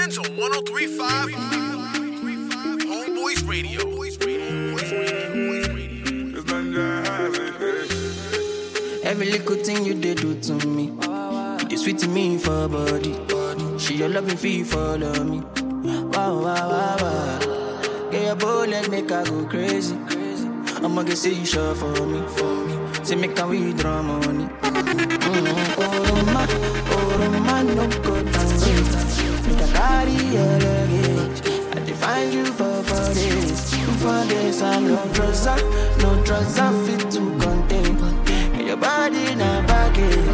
weekends on 1035 Homeboys Radio. Every little thing you did do to me, you sweet to me for body. She your loving fee follow me. Wow, wow, wow, wow. Get your bullet, make I go crazy. I'ma get see you sure for me, for me. Say make I withdraw money. Mm-hmm. Oh, my, oh, my, no go carry your luggage. I define you for, for this. For this, I'm no trouser, no trouser fit to contain. And your body not baggage.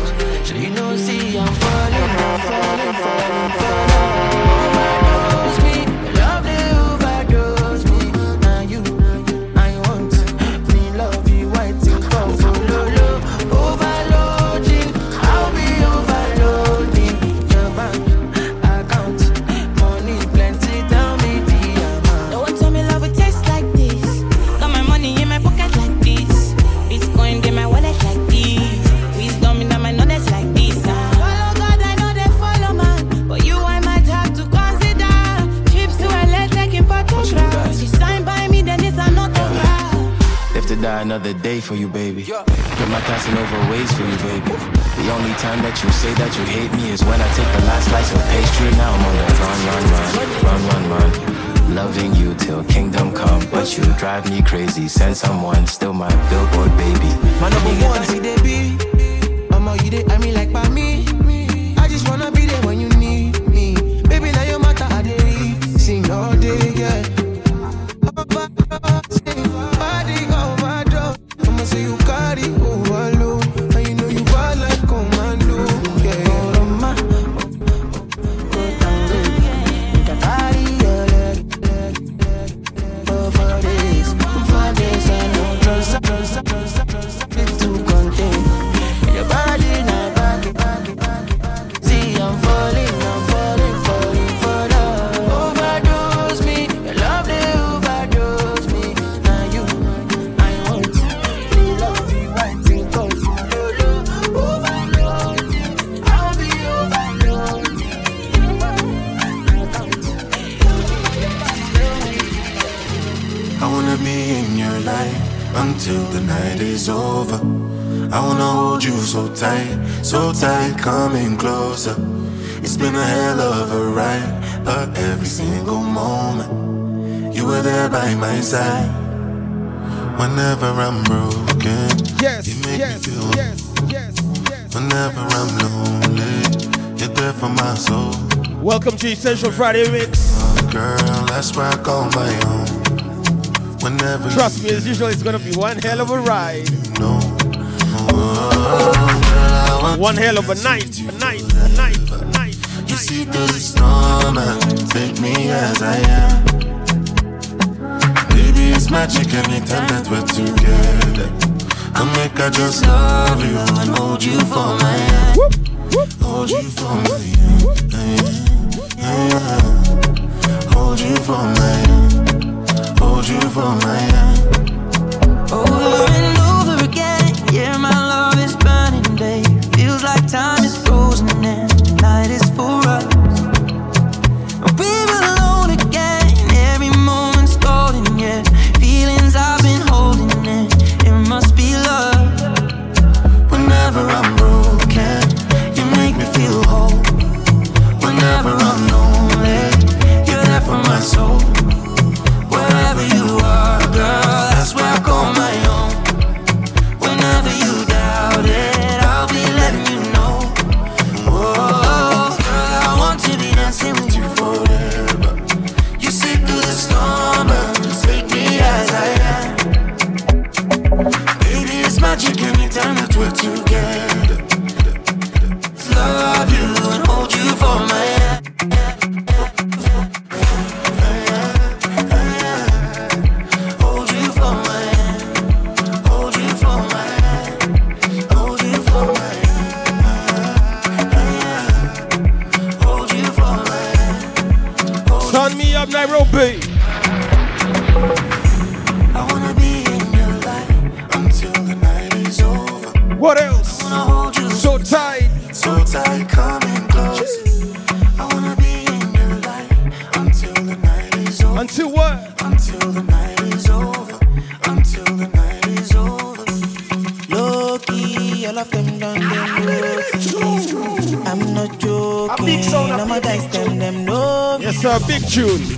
Another day for you, baby. Put my Casanova ways for you, baby. The only time that you say that you hate me is when I take the last slice of pastry. Now I'm on the run, run, run, run, run, run. Loving you till kingdom come, but you drive me crazy. Send someone, still my billboard baby. My number one, see they be. Mama, you dey I mean like by Yes, yes, me feel. yes, yes, yes. Whenever I'm lonely, you're there for my soul. Welcome to Essential Friday Mix. Oh, girl, that's why I call my own. Whenever Trust me, as usual, it's gonna be one hell of a ride. know, oh, girl, One hell of a night, a night, a night, a night. You see through the storm and take me as I am. Baby, it's magic anytime that we're together. I make I just love you and hold you for my hand. Hold you for my hand. Yeah, yeah. Hold you for my hand. Hold you for my hand. Over and over again, yeah, my tune.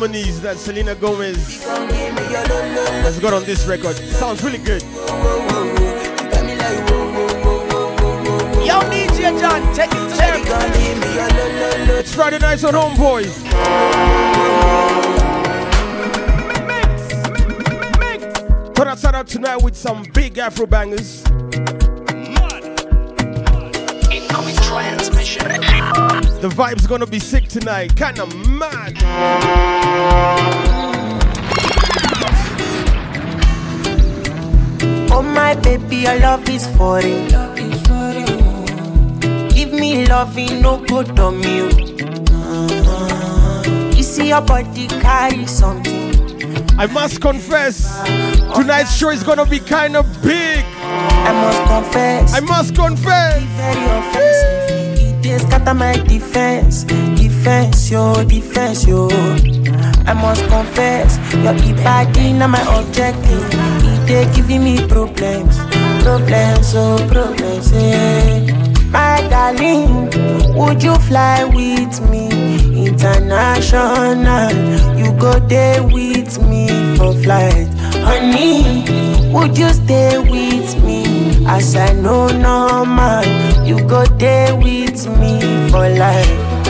harmonies that Selena Gomez has got on this record. Sounds really good. Yo, DJ John, take it to them. It's Friday nights on Homeboy. Gonna start out tonight with some big Afro bangers. vibe's gonna be sick tonight. Kinda mad. Oh my baby, your love is foreign. Give me loving, no good on you. You see your body carry something. I must confess, tonight's show is gonna be kinda big. I must confess. I must confess scatter my defense. Defense, yo, defense, yo. I must confess, your body na my objective. It they giving me problems, problems, oh problems. Yeah. My darling, would you fly with me? International, you go there with me for flight. Honey, would you stay with me? As I know normal, you go there with with me for life.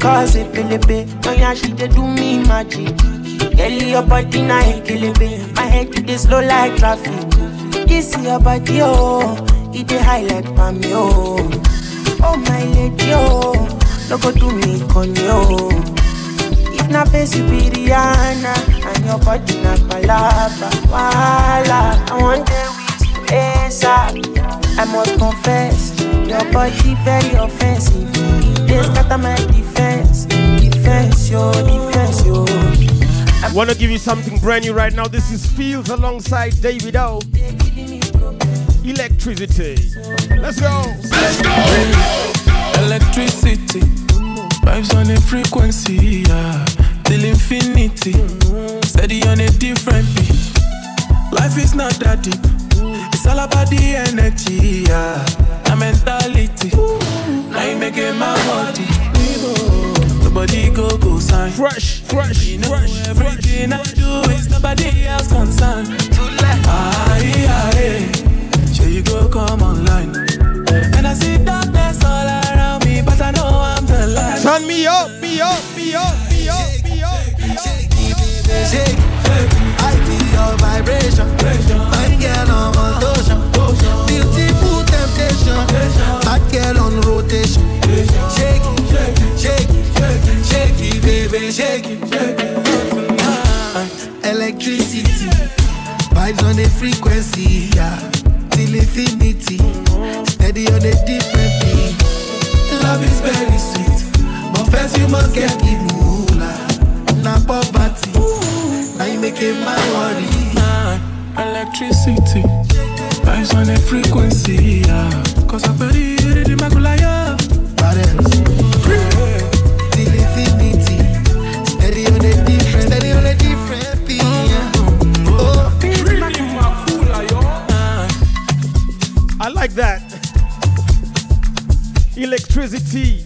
Cause it pelebe, oh yeah, she did do me magic. Girl, your body na ekelebe, my head today slow like traffic. This your body, oh it dey high like palm, oh. Oh my lady, oh, no go do me con yo. If na face you be Rihanna and your body na palapa, wala. I want day with you ASAP. I must confess, your body very offensive. It dey scatter my defense, defense, yo, defense, yo. I'm Want to give you something brand new right now. This is Fields alongside David O. Electricity. Let's go. Electricity, vibes on a frequency, yeah. Till infinity, steady on a different beat. Life is not that deep, it's all about the energy, yeah. The mentality, now you making my body. Nobody go go sign. Fresh, fresh, You know fresh, fresh. everything I do is nobody else concerned. Yeah, yeah. Sure you go come online. And I see darkness all around me, but I know I'm the light. Turn me up, me up, me up, me up, me up. Shake, I feel your vibration. Fine girl on motion. Beautiful temptation. Bad girl on rotation. Shake shake it, shake it, baby, shake it. Electricity, vibes on the frequency, yeah. Till infinity, steady on a different beat. Love is very sweet, but first you must get the moolah. Na poverty, now you making my worry. Ah, Electricity, vibes on a frequency, yeah. Cause I'm very ready, Makulaya. Balance. Till Electricity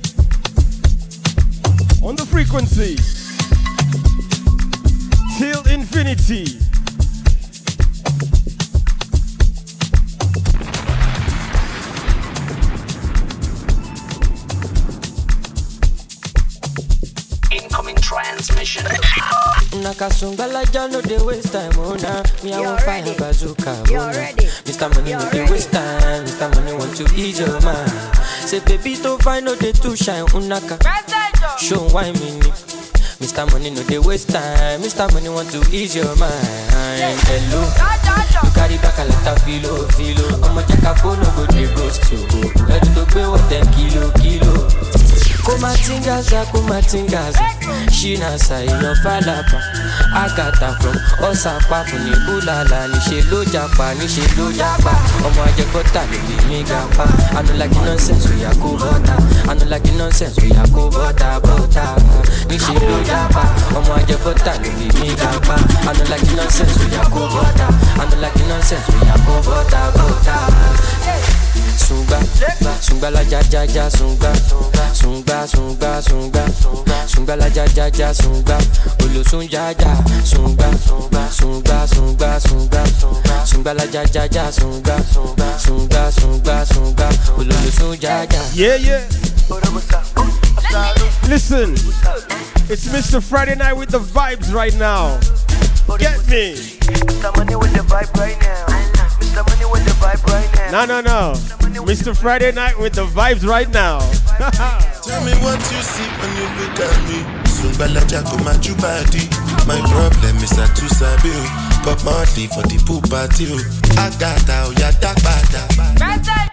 on the frequency till infinity. Incoming transmission. Nakasungala no dey waste time, oh nah. Me I You're fire ready. bazooka, oh, You're oh nah. ready. Mr. Money no You're dey ready. waste time. Mr. Money want to ease your mind. Say baby to find no dey too shine, unaka. Show why me. Mr. Money no dey waste time. Mr. Money want to ease your mind. Hello. You carry back a lot of filo, filo. Check a phone, no go dey ghost you. Ready to pay what ten kilo, kilo. Kumatingaza kumatingaza. Èèyàn fàlàpà àgàtà from ọ̀sàpàfù ní búlàlà níṣẹ́ ló japa níṣẹ́ ló japa. Ọmọ ajẹgbọ́tà ló lè mí gapa. Anulagi nonsense oya kó bọ́tà anulagi nonsense oya kó bọ́tà bọ́tà níṣẹ́ ló japa. Ọmọ ajẹgbọ́tà ló mí gapa. Anulagi nonsense oya kó bọ́tà anulagi nonsense oya kó bọ́tà sunga sunga la ja ja sunga sunga sunga sunga sunga la ja ja ja sunga olosun ja ja sunga sunga sunga sunga sunga la ja ja ja sunga sunga sunga sunga olosun ja ja. Yeah, yeah. Listen, it's Mr. Friday Night with the vibes right now. Get me. Mr. With the vibe right now. Mr. Money with the vibe right now. No, no, no. Mr. Friday Night with the vibes right now. Tell me what you see when you look at me. Sungbalaja go my body. My problem is I too sabi o. Pop Marley for the pool party o. Agata oya dagbada.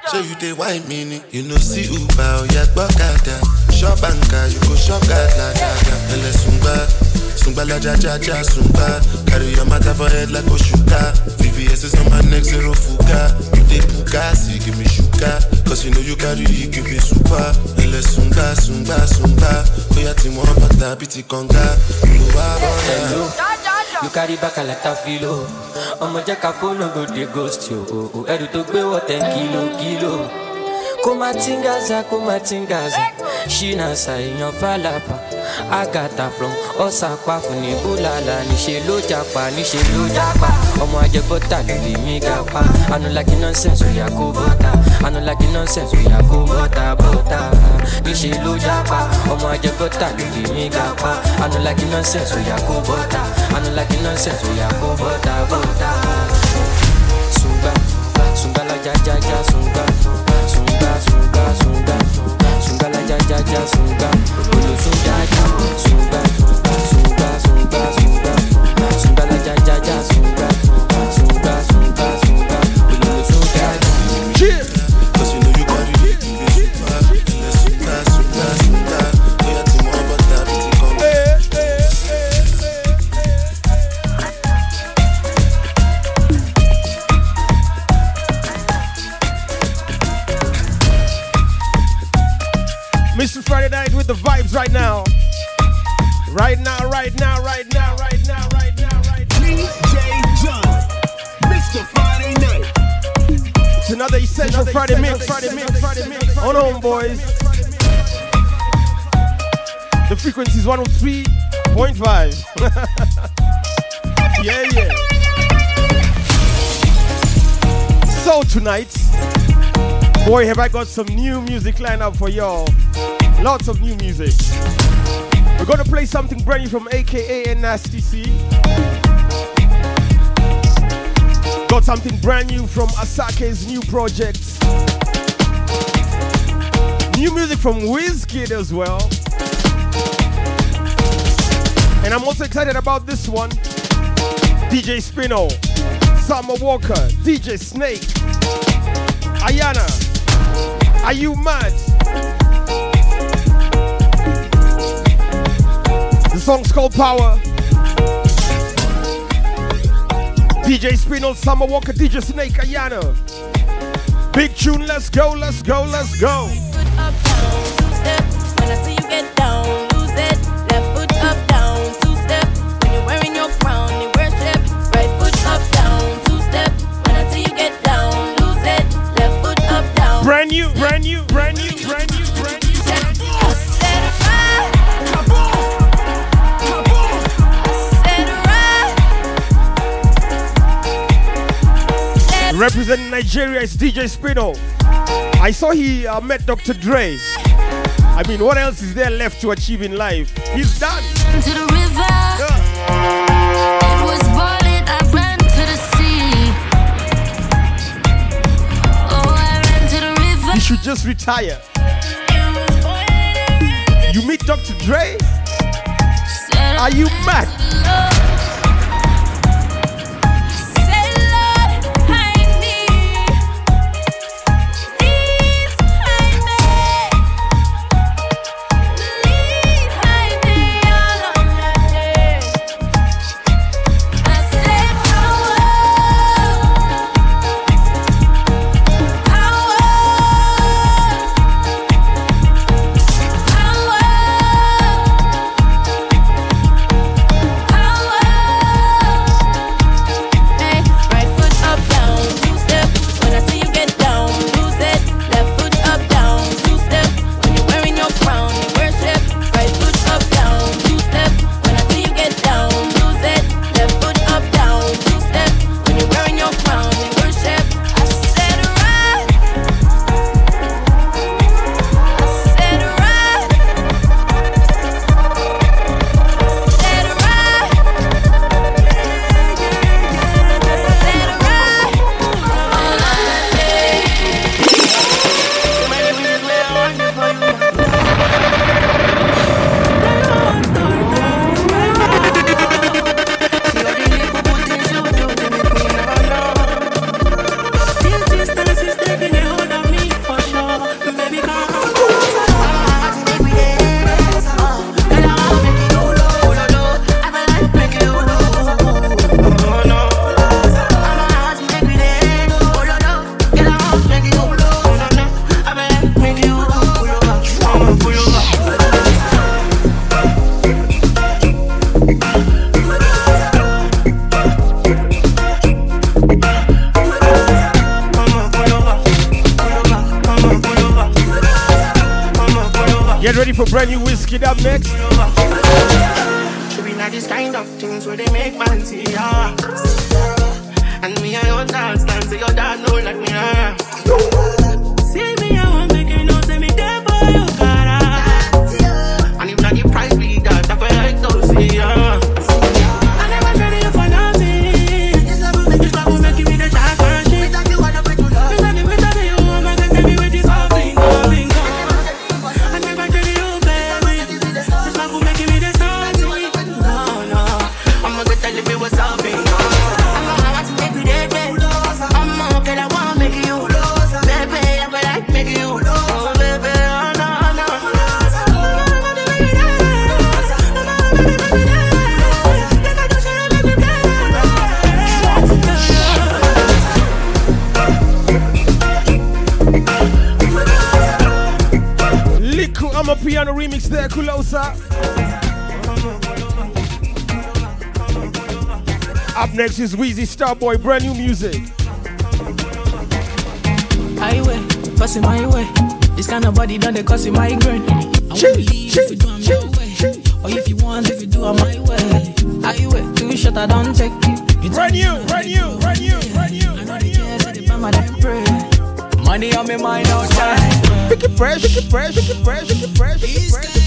So you dey wine me. You know see Uber oya gbọ́kada. Shop anka you go shop gada gada. Ẹlẹ sungba. Sungbalaja ja ja sungba. Carry your matter for head like Oshuka. VVS is on my neck zero fuga. You dey puka, see give me sugar. Cause you know you carry it, give me super. Ẹlẹ sungba sungba sungba. Oya ti wọ́n bàtà bí ti kànga. Mo wá bọ́ra. Hello. You carry back a lot of filo. ọmọ jẹ́ ká fóònù go dey ghost yo. o, o. ẹrù tó gbé wọ̀ ten kilo kilo. kó má tingaza kó má tingaza ṣínà ṣàìyàn fàlàpà àgàtà from ọ̀sàpá fún ní búlàlà níṣẹ́ ló japa níṣẹ́ ló japa ọmọ ajẹbọ́tà ló lè mí gapa anulaki nonsense oya kó bọ́tà anulaki nonsense oya kó bọ́tà. Bọ́tà níṣẹ́ ló japa ọmọ ajẹbọ́tà ló lè mí gapa anulaki nonsense oya kó bọ́tà anulaki nonsense oya kó bọ́tà. Bọ́tà. Sunga, sunga la ja ja ja sunga sunga sunga, boy, have I got some new music lined up for y'all. Lots of new music. We're gonna play something brand new from AKA and Nasty C. Got something brand new from Asake's new project. New music from Wizkid as well. And I'm also excited about this one. DJ Spinall, Summer Walker, DJ Snake, Ayana. Are you mad? The song's called Power. DJ Spinall, Summer Walker, DJ Snake, Ayana. Big tune, let's go, let's go, let's go. Nigeria is DJ Spinall. I saw he uh, met Dr. Dre. I mean, what else is there left to achieve in life? He's done. To the river. It was boiling, I ran to the sea. Oh, I ran to the river. He should just retire. You meet Dr. Dre? Are you you do, way. Or if you want, if you do, I'm my way. Are you way too short? I don't take you. run you, run you, run you, run you. Money on me mind all time. Pick it fresh, pick it fresh, pick it fresh, pick it fresh. Pick it fresh.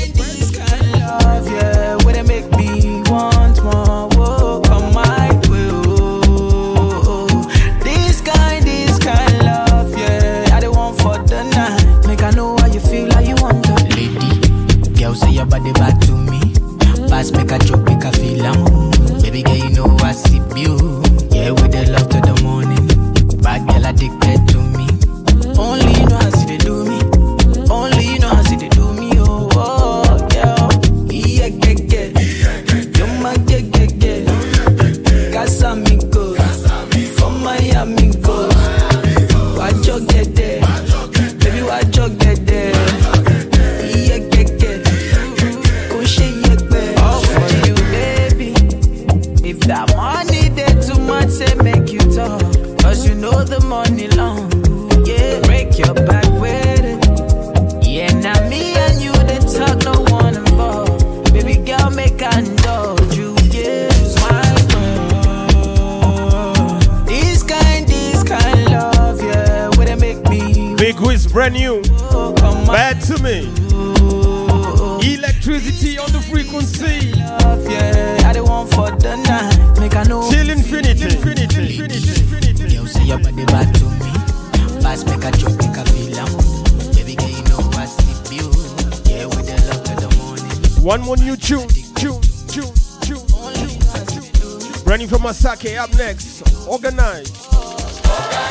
Masake up next. Organize. Organize.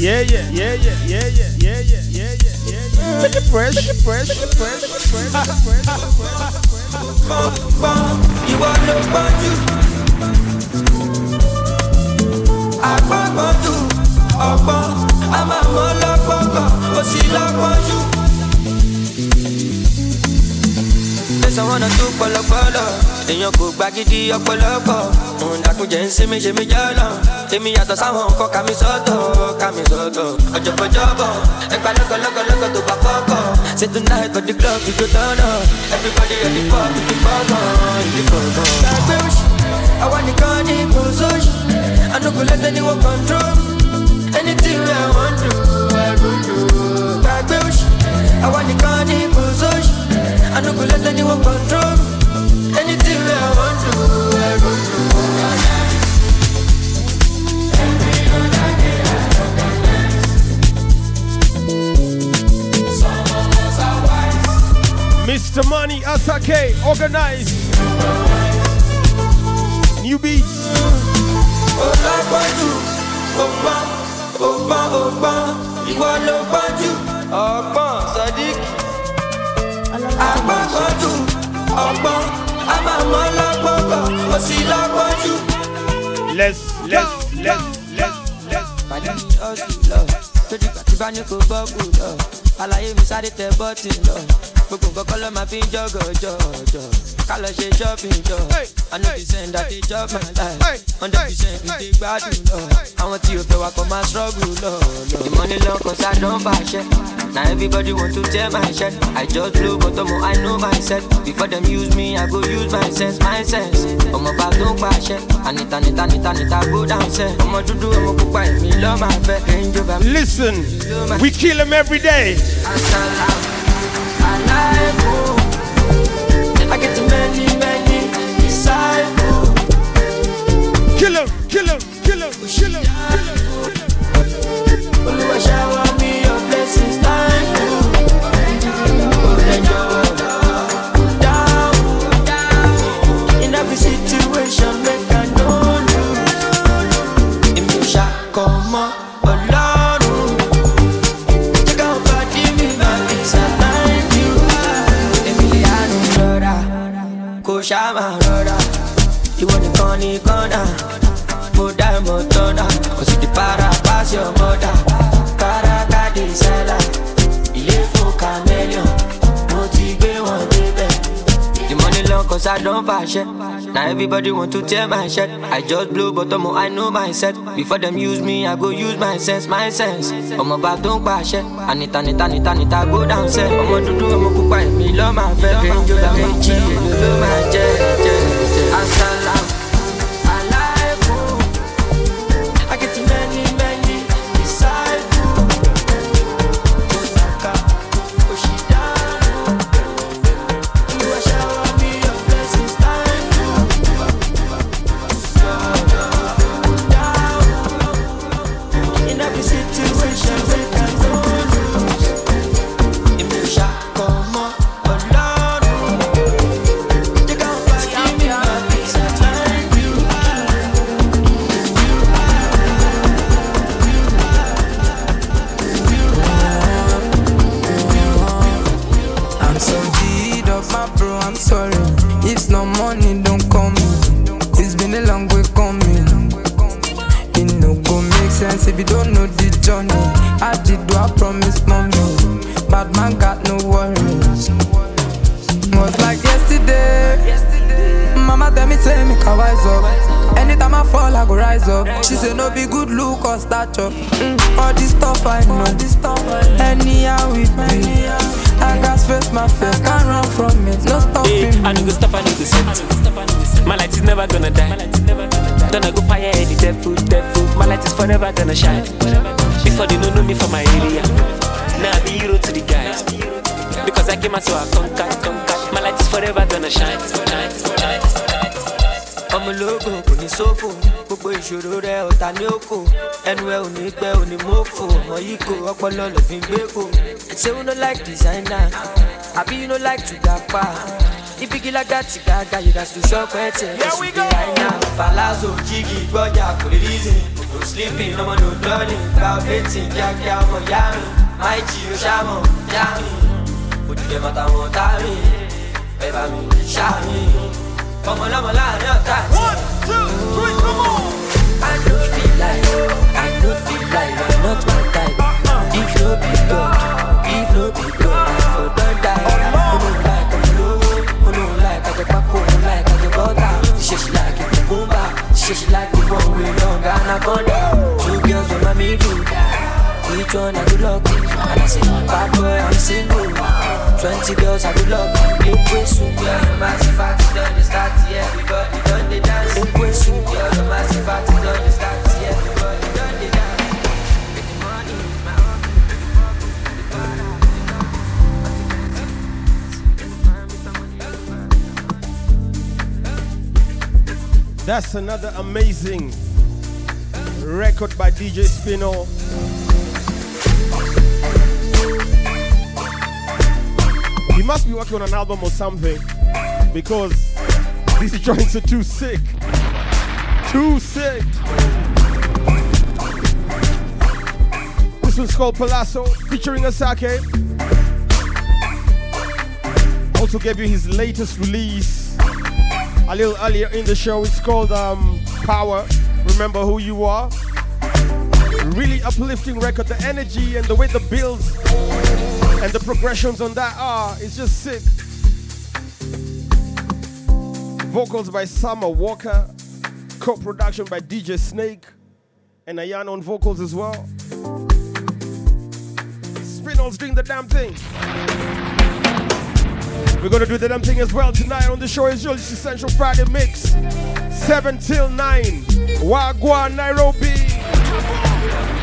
Yeah, yeah, yeah, yeah, yeah, yeah, yeah, yeah, yeah, yeah, yeah. Take take take take take take. ọ̀nà tó pọlọpọlọ èèyàn kò gba gidi ọ̀pọ̀lọpọ̀. Òun dàkúnjẹ ń ṣe méje méje èmi yàtọ̀ sáwọn nǹkan sọ́tọ̀ sọ́tọ̀. Ọ̀jọ̀bọ̀jọ̀bọ̀ ẹgbà tó bá fọ́kọ̀. Ṣe club ìjó tọ́nà? Everybody ready for ìdí gbàgbé àwa nìkan ní ni wọ́n control. Anything I go do. Sake, organize. New beats. Ọgbọ́n Sadiq. Agbábọ́dù ọgbọ́n. A máa mọ lápọ̀gbọ̀, kò sí lápọ̀jù. Let's let's let's let's let's. Bàdé mi ọ̀sùn lọ, Let's gbàtí gbogbo nǹkan kọ́ ló máa fi ń jọ́gọ̀ jọ̀jọ̀ ká lọ ṣe shopping jọ i know the send that dey chop my life hundred percent n dey gbádùn lọ àwọn tí o fẹ́ wa kọ́ máa struggle lọ. the money long cause i don bàṣẹ na everybody want to tear my shirt. I just blow bottom o i know myself. Before dem use me i go use my sense my sense. Ọmọ bá tó ń pàṣẹ anita nita nita nita go down sẹ ọmọ dúdú ọmọ pupa èmi lọ́ọ́ máa fẹ́. Listen, we kill him every day. Many disciples. Kill him, kill him, kill him, kill him. Kọ́nà, mo dá ìmọ̀ tọ́nà. Kò sì di para pass your mother. Kárakáde sálà, ilé fún chameleon. Mo ti gbé wọn. The money long cause I don't fashion. Now everybody want to tear my shirt. I just blow bottom, oh, I know myself. Before them use me, I go use my sense, my sense. Ọmọ bá tó ń pàṣẹ. Anita, anita, anita, anita, go down sẹ́. Ọmọ dúdú, ọmọ pupa, èmi lọ́ máa fẹ́. Range over méjì, èlò ló máa jẹ́, jẹ́. Be good look or stature. Mm, all this stuff I know. Anyhow it be. I got face my face, can't run from it. No Hey, stopping I no go stop, I no go set. My light is never gonna die. Then I go fire any devil, devil. My light is forever gonna shine. Before they don't know me for my area. Now I be hero to the guys. Because I came out so I conquer, conquer. My light is forever gonna shine, shine, shine. Ọmọ ológun kò ní sófò. Gbogbo ìṣòro rẹ ọ̀tá ní òkò ẹnu ẹ ò ní pẹ́ ò ní mọ́fò ọmọ yìí kò ọpọlọ ló fi ń gbé kò ṣé you no like designer? Àbí you no like to gapa? Ibigilaga ti gaga you gats to shop ẹ tẹ ẹ sì dé àìná palazzo jígì gbọ́jà kò lè reason no sleeping ọmọ no dọ́ọ̀lì gba ọ̀bẹ́tì kíákíá ọmọ yá mi. Máì jí o ṣàmọ̀ yá mi. Òdìdẹ mọ́ta wọn tá mi. Ẹ bá mi ṣá mi ọmọ lọ́mọ láàrin ọ̀tá mi. one two three come on. I no feel like I no feel like I'm not my type. If no be God, if no be God, I for don die. Olóhùn like olówó, olóhùn like ajẹpákó, olóhùn like ajẹbọ́tà. Ṣé ṣe like ìkókóńbà? Ṣé ṣe like the one wey long anaconda? Two girls for my middle. Which one I do? And I say, bad boy, I'm single. Twenty girls I do yeah, the massive party done the start, everybody done the dance. Yeah, the massive party done the start. That's another amazing record by DJ Spinall. Must be working on an album or something because these joints are too sick. Too sick. This one's called Palazzo featuring Asake. Also gave you his latest release a little earlier in the show. It's called um, Power. Remember who you are. Really uplifting record. The energy and the way the builds And the progressions on that are, it's just sick. Vocals by Summer Walker, co production by DJ Snake, and Ayana on vocals as well. Spinall's doing the damn thing. We're gonna do the damn thing as well tonight on the show. It's your Essential Friday Mix, 7 till 9. Wagwan, Nairobi.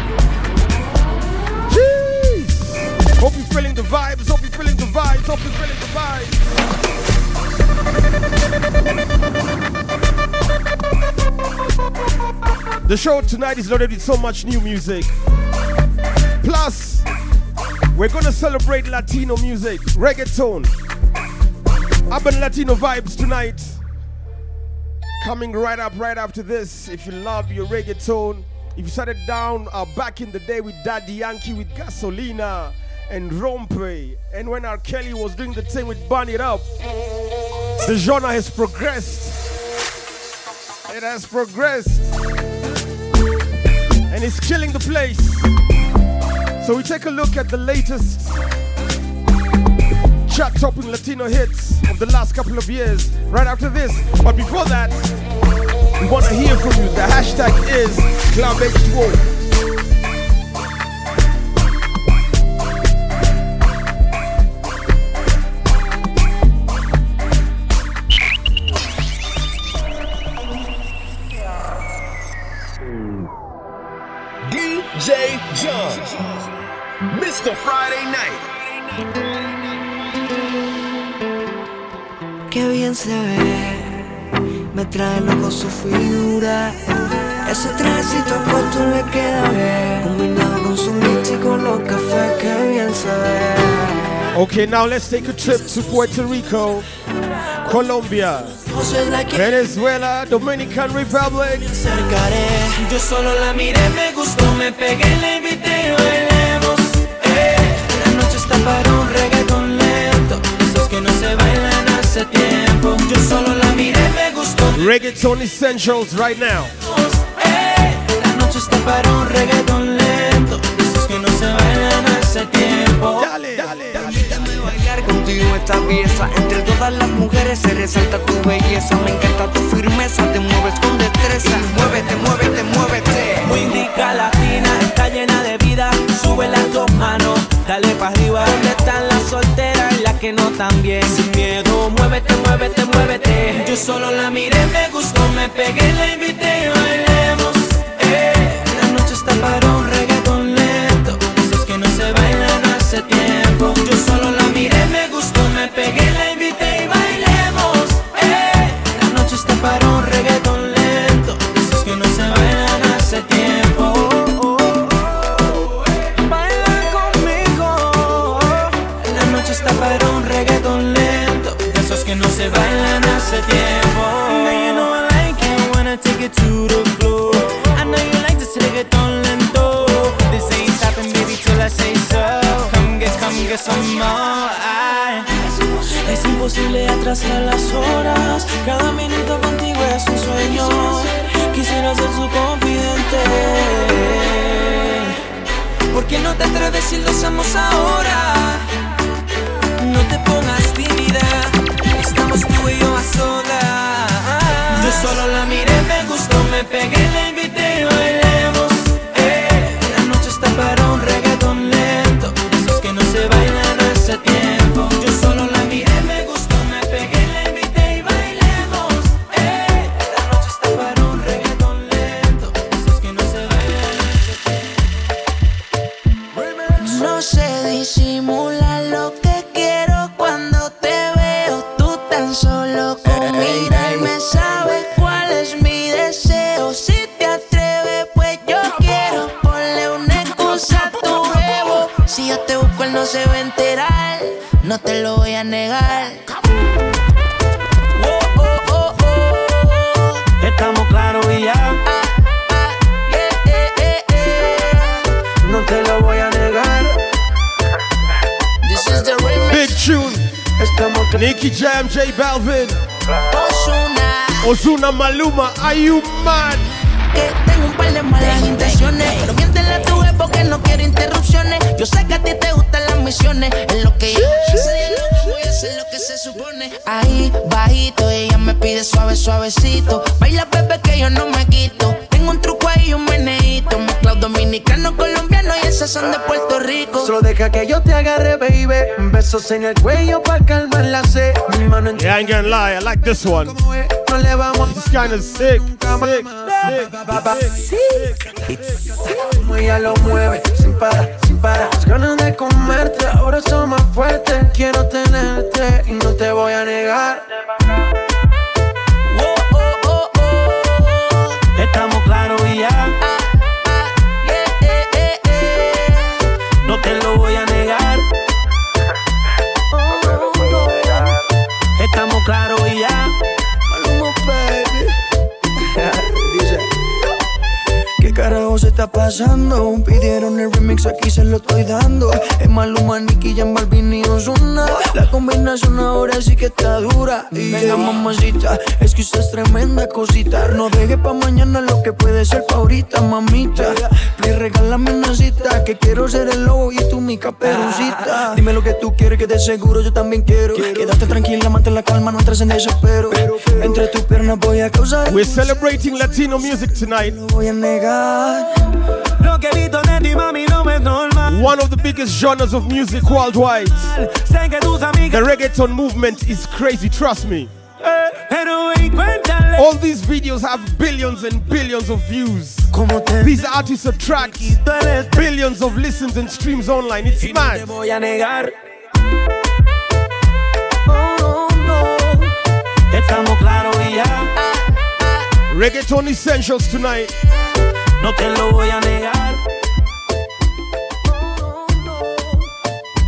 Feeling the vibes. Hope you're feeling the vibes. Hope you're feeling the vibes. The show tonight is loaded with so much new music. Plus, we're gonna celebrate Latino music, reggaeton, urban Latino vibes tonight. Coming right up, right after this. If you love your reggaeton, if you started down uh, back in the day with Daddy Yankee with Gasolina and Rompe, and when R. Kelly was doing the thing with Burn It Up, the genre has progressed. It has progressed. And it's killing the place. So we take a look at the latest chart topping Latino hits of the last couple of years right after this. But before that, we want to hear from you. The hashtag is Club H2O. Bien se ve, me trae loco su figura. Ese trajecito corto le queda bien, combinado con su mix y con los cafés, qué bien se ve. Okay, now let's take a trip to Puerto Rico, Colombia, Venezuela, Dominican Republic. Yo solo la miré, me gustó, me pegué, la invité y bailemos. Eh, la noche está para un reggaeton lento, esos que no hace tiempo. Yo solo la miré, me gustó. Reggaeton essentials right now. Eh, la noche está para un reggaeton lento, esos que no se bailan hace tiempo. Dale, dale, Permíteme bailar contigo esta pieza. Entre todas las mujeres se resalta tu belleza. Me encanta tu firmeza, te mueves con destreza. Muévete, muévete, muévete. Muy rica latina, está llena de vida. Sube las dos manos, dale para arriba. ¿Dónde están las solteras y las que no tan bien? Sin miedo, muévete, muévete, muévete. Yo solo la miré, me gustó, me pegué, la invité. Besos en el cuello para calmar la sed. Mi mano en Yeah, I ain't gonna lie, I like this one. no le vamos This kind of sick, sick, sick, Como ella lo mueve, sin parar, ¿Qué carajo se está pasando? Pidieron el remix, aquí se lo estoy dando. Es Maluma, Nicky, Jan Balvin y Ozuna. La combinación ahora sí que está dura. Y venga, mamacita, es que usted es tremenda cosita. No deje pa' mañana lo que puede ser pa' ahorita, mamita. Please, regálame una cita, que quiero ser el lobo y tú mi caperucita. Dime lo que tú quieres, que de seguro yo también quiero. Quédate tranquila, mantén la calma, no entres en desespero. Entre tus piernas voy a causar. We're celebrating Latino music tonight. voy a negar. Lo que grito de ti, mami, no es normal. One of the biggest genres of music worldwide. Sé que tus The reggaeton movement is crazy, trust me. eh, Pero ven, cuéntale. All these videos have billions and billions of views. These artists attract billions of listens and streams online. It's mad. voy a negar. Estamos claros y ya. Reggaeton essentials tonight. No te lo voy a negar.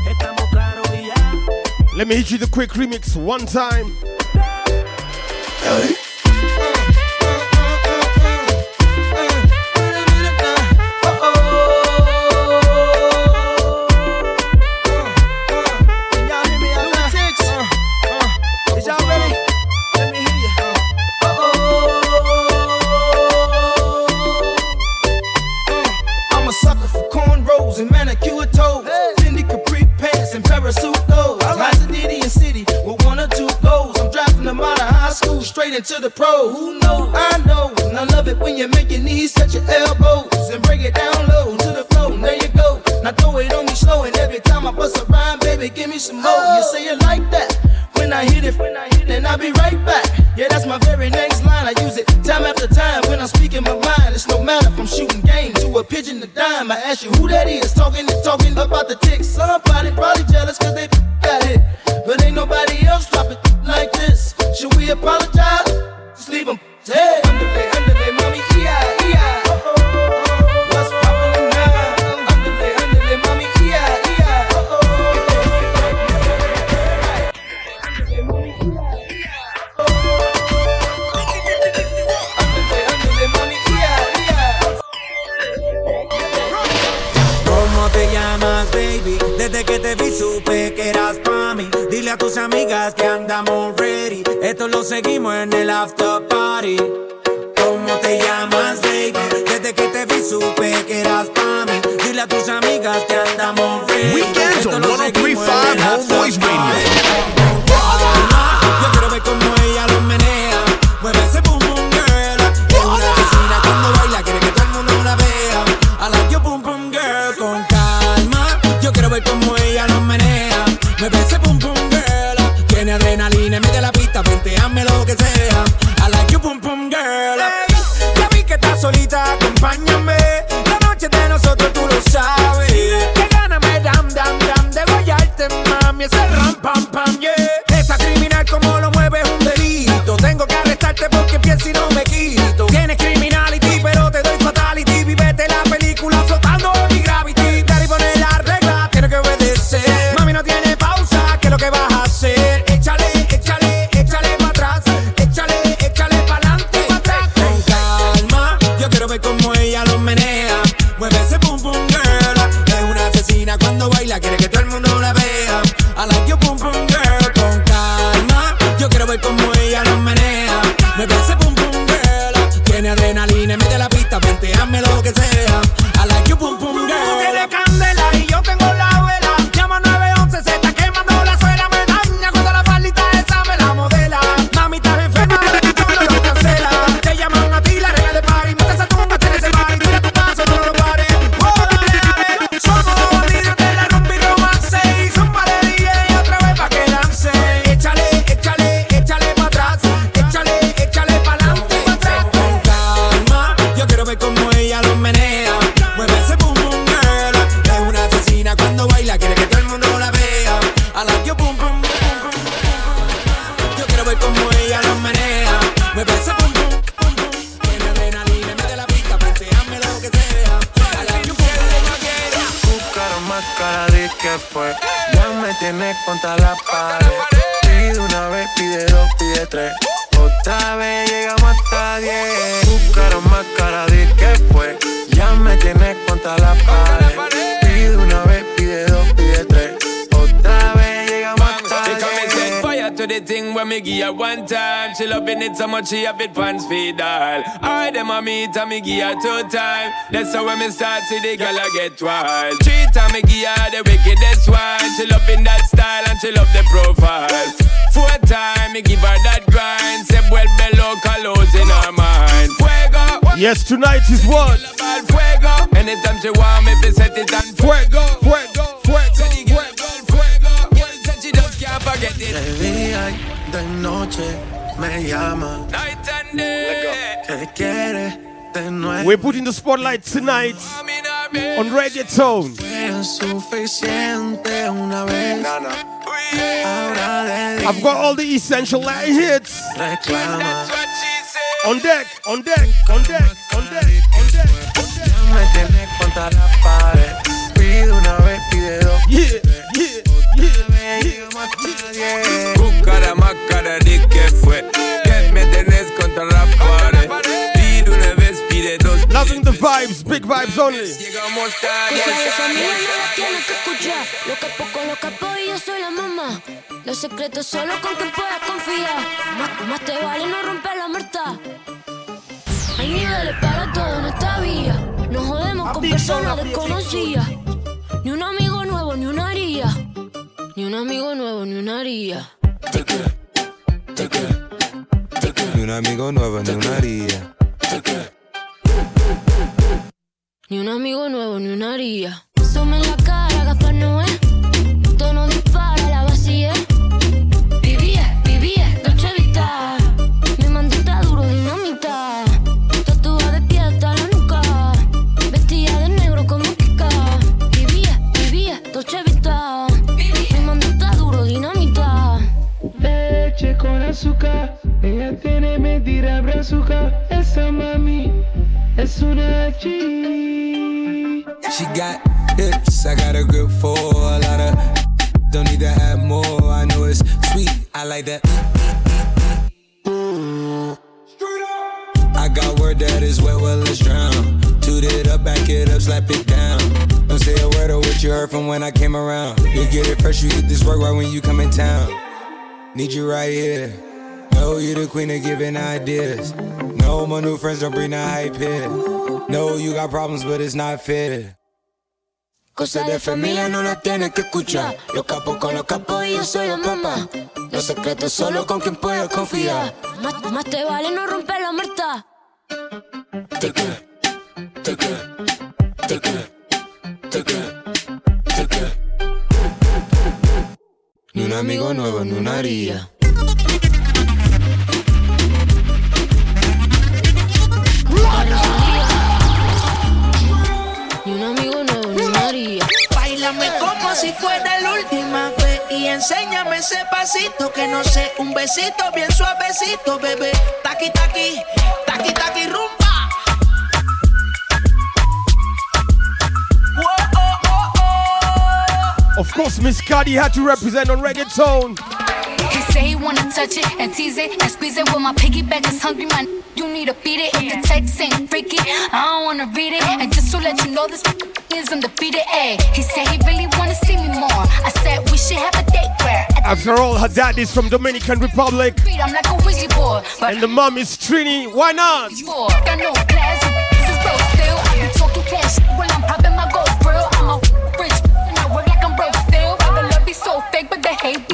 Estamos claros y ya. Let me hit you the quick remix one time. Straight into the pro. Who knows? I know. And I love it when you make your knees touch your elbows and bring it down low to the floor. And there you go. Now throw it on me slow and every time I bust a rhyme, baby, give me some more. You say it like that. When I hit it, when I hit it, then I'll be right back. Yeah, that's my very next line. I use it time after time when I'm speaking my mind. It's no matter from shooting game to a pigeon to dime. I ask you who that is, talking and talking about the ticks. Somebody probably jealous cause they got hit. But ain't nobody else dropping like this. Should we apologize? Desde que te vi supe que eras pa' mí. Dile a tus amigas que andamos ready. Esto lo seguimos en el after party. ¿Cómo te llamas, baby? Desde que te vi supe que eras pa' mí. Dile a tus amigas que andamos ready. Weekends on lo seguimos en 1035 el after Homeboys Radio. When me start see the girl I get wild. Three time me give her the wickedest one. She love in that style and she love the profile. Four time me give her that grind. Say well below colors in her mind. Fuego. Yes, tonight is what? About fuego. Anytime she want me, fi set it on fuego. Fuego, fuego, fuego, fuego. Girl said she just can't forget it. De día y de noche me llama. Night and day. ¿Qué quieres de nuevo? We're putting the spotlight tonight on reggaeton. Fue suficiente una vez. Ahora de I've got all the essential Latin hits. On deck, on deck, on deck, on deck, on deck. Ya me tienes contra la pared. Pide una vez. Yeah, yeah, yeah, Llegamos hasta diez. Tu cara más cara de que fue. Loving the vibes, big vibes only. Llegamos Cosas de tarde. familia no las tienes que escuchar. Lo capo con lo capo y yo soy la mamá. Los secretos solo con quien puedas confiar. Más, más te vale no romper la muerta. Hay niveles para todo en esta vía. No jodemos con personas desconocidas. Ni un amigo nuevo, ni una haría. Ni un amigo nuevo, ni una haría. Ni un amigo nuevo, ni una haría. Ni un amigo nuevo, ni una haría. Sume en la cara, Gaspar Noé. Tono dispara, la vacía. Vivía, vivía, Dolce Vita. Mi mandita duro, dinamita. Tatuada de pie hasta la nuca. Vestida de negro como Kika. Vivía, vivía, Dolce Vita. Mi mandita duro, dinamita. Leche con azúcar, ella tiene mentira brazuca. Esa mami es una G. She got hips, I got a grip for a lot of. Don't need to have more, I know it's sweet, I like that. I got word that is wet, well, let's drown. Toot it up, back it up, slap it down. Don't say a word of what you heard from when I came around. You get it fresh, you get this work right when you come in town. Need you right here. Know you the queen of giving ideas. No, my new friends don't bring the hype here. No, you got problems, but it's not fair. Cosas de familia no las tienes que escuchar. Los capos con los capos y yo soy la mamá. Los secretos solo con quien puedas confiar. Más, más te vale no romper la muerta. Ni un amigo nuevo, ni una haría. Si fuera la última vez y enséñame ese pasito que no sé, un besito bien suavecito, bebé. Taqui taqui, taqui taqui. Of course, Miss Cardi had to represent on reggaeton. Say he wanna touch it and tease it and squeeze it. Well, my piggyback is hungry, man. You need to beat it. If the text ain't freaky, I don't wanna read it. And just to let you know, this is undefeated. Ayy, he said he really wanna see me more. I said we should have a date where After all, her dad is from Dominican Republic. I'm like a Ouija board. But And the mom is Trini. Why not? got no class, this is broke still. I be talking cash while I'm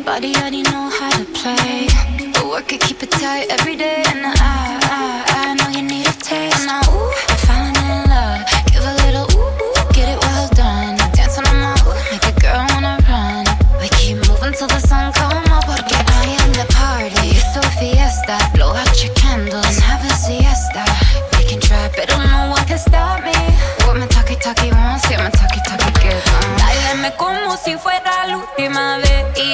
Nobody already know how to play. But work it, keep it tight every day. And I, I, I know you need a taste. Now, ooh, I'm falling in love. Give a little ooh, ooh get it well done. Dance on my ooh, make a girl wanna run. We keep moving till the sun come up. Porque I am the party. It's so fiesta. Blow out your candles and have a siesta. We can try, but don't know what can stop me. What my talkie talkie wants, yeah, my talkie talkie gets on. Uh. Dáleme como si fuera la última vez.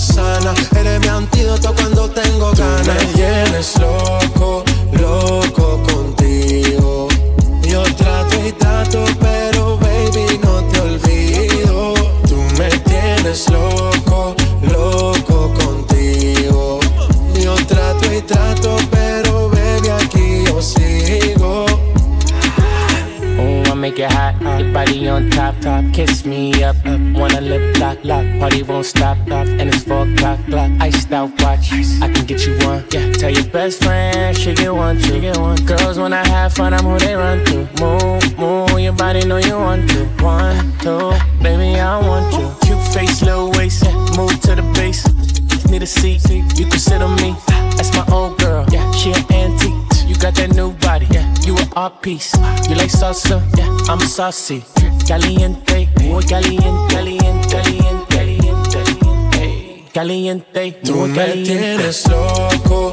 sana. Eres mi antídoto Caliente, muy caliente, caliente, caliente, caliente. Caliente, muy caliente. Tú me tienes loco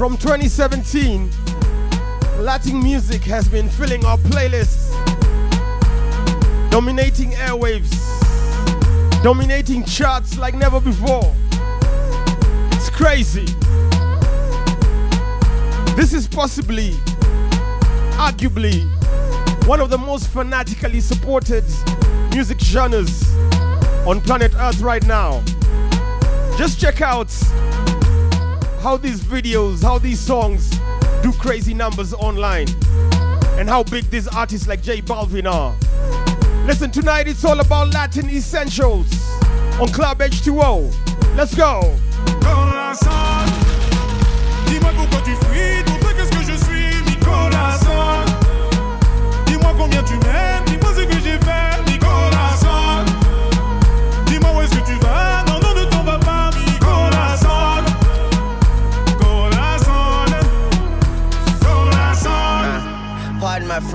from 2017, Latin music has been filling our playlists, dominating airwaves, dominating charts like never before. It's crazy. This is possibly, arguably, one of the most fanatically supported music genres on planet Earth right now. Just check out how these videos, how these songs do crazy numbers online, and how big these artists like J Balvin are. Listen, tonight it's all about Latin essentials on Club H2O. Let's go.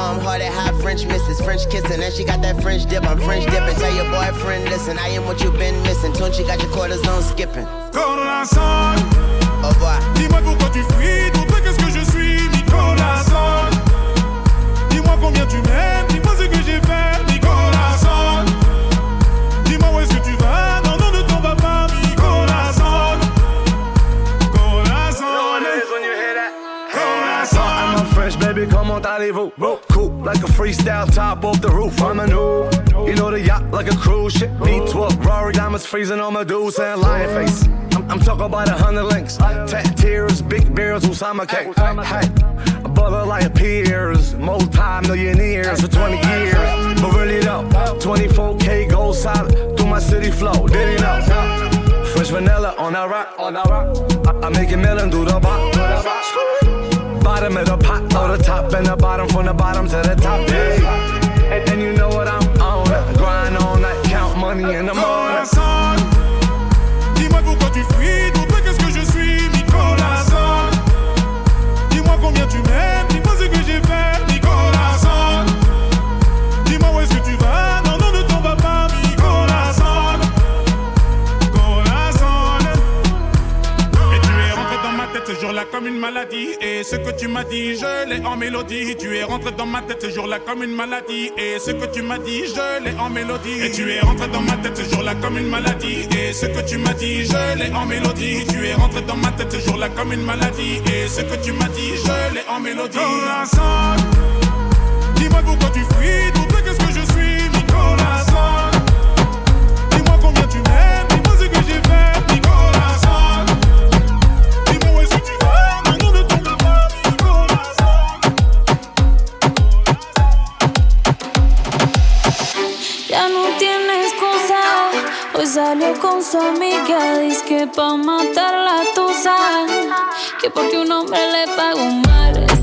Warm hearted, hot French misses, French kissing, and she got that French dip. I'm French dipping. Tell your boyfriend, listen, I am what you've been missing. Tune, she got your cortisone skipping. Corazon. Au revoir. Dis-moi pourquoi tu fuis, dis-moi qu'est-ce que je suis, mi corazon. Dis-moi combien tu m'aimes, dis-moi ce que j'ai fait, comment allez-vous? Cool, like a freestyle top off the roof. I'm a new, you know the yacht like a cruise ship. V12, Rollie diamonds freezing on my dudes and lion face. I'm, I'm talking about a hundred links, tat tears, big beers, Usama cake. Hey, a brother like peers, multi-millionaires for 20 years. But really though, 24K gold solid through my city flow. Did he know? Fresh vanilla on that rock, on. I, I make it million do the bop. Bottom of the pot, or the top and the bottom, from the bottom to the top. Yeah. And, and you know what I'm on. Grind all night, count money in the morning. Dis-moi pourquoi tu fuis, dis-moi qu'est-ce que je suis, corazon. Dis-moi combien tu comme une maladie. Et ce que tu m'as dit, je l'ai en mélodie. Tu es rentré dans ma tête ce jour-là comme une maladie. Et ce que tu m'as dit, je l'ai en mélodie. Et tu es rentré dans ma tête ce jour-là comme une maladie. Et ce que tu m'as dit, je l'ai en mélodie. Tu es rentré dans ma tête ce jour-là comme une maladie. Et ce que tu m'as dit, je l'ai en mélodie. Corazon. Dis-moi pourquoi tu fuis, dis-moi qu'est-ce que je suis, mi Hoy salió con su amiga. Dice que pa' matar la tusa. Que porque un hombre le pagó mal.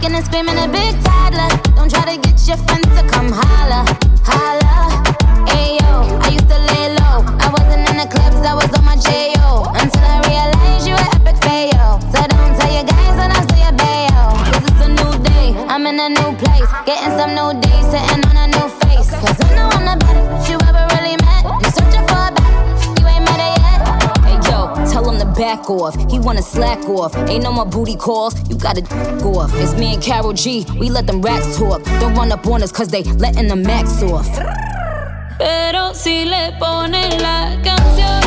Kicking and screaming a big toddler. Off. He wanna slack off. Ain't no more booty calls. You gotta go off. It's me and Karol G. We let them racks talk. Don't run up on us cause they letting the max off. Pero si le ponen la canción,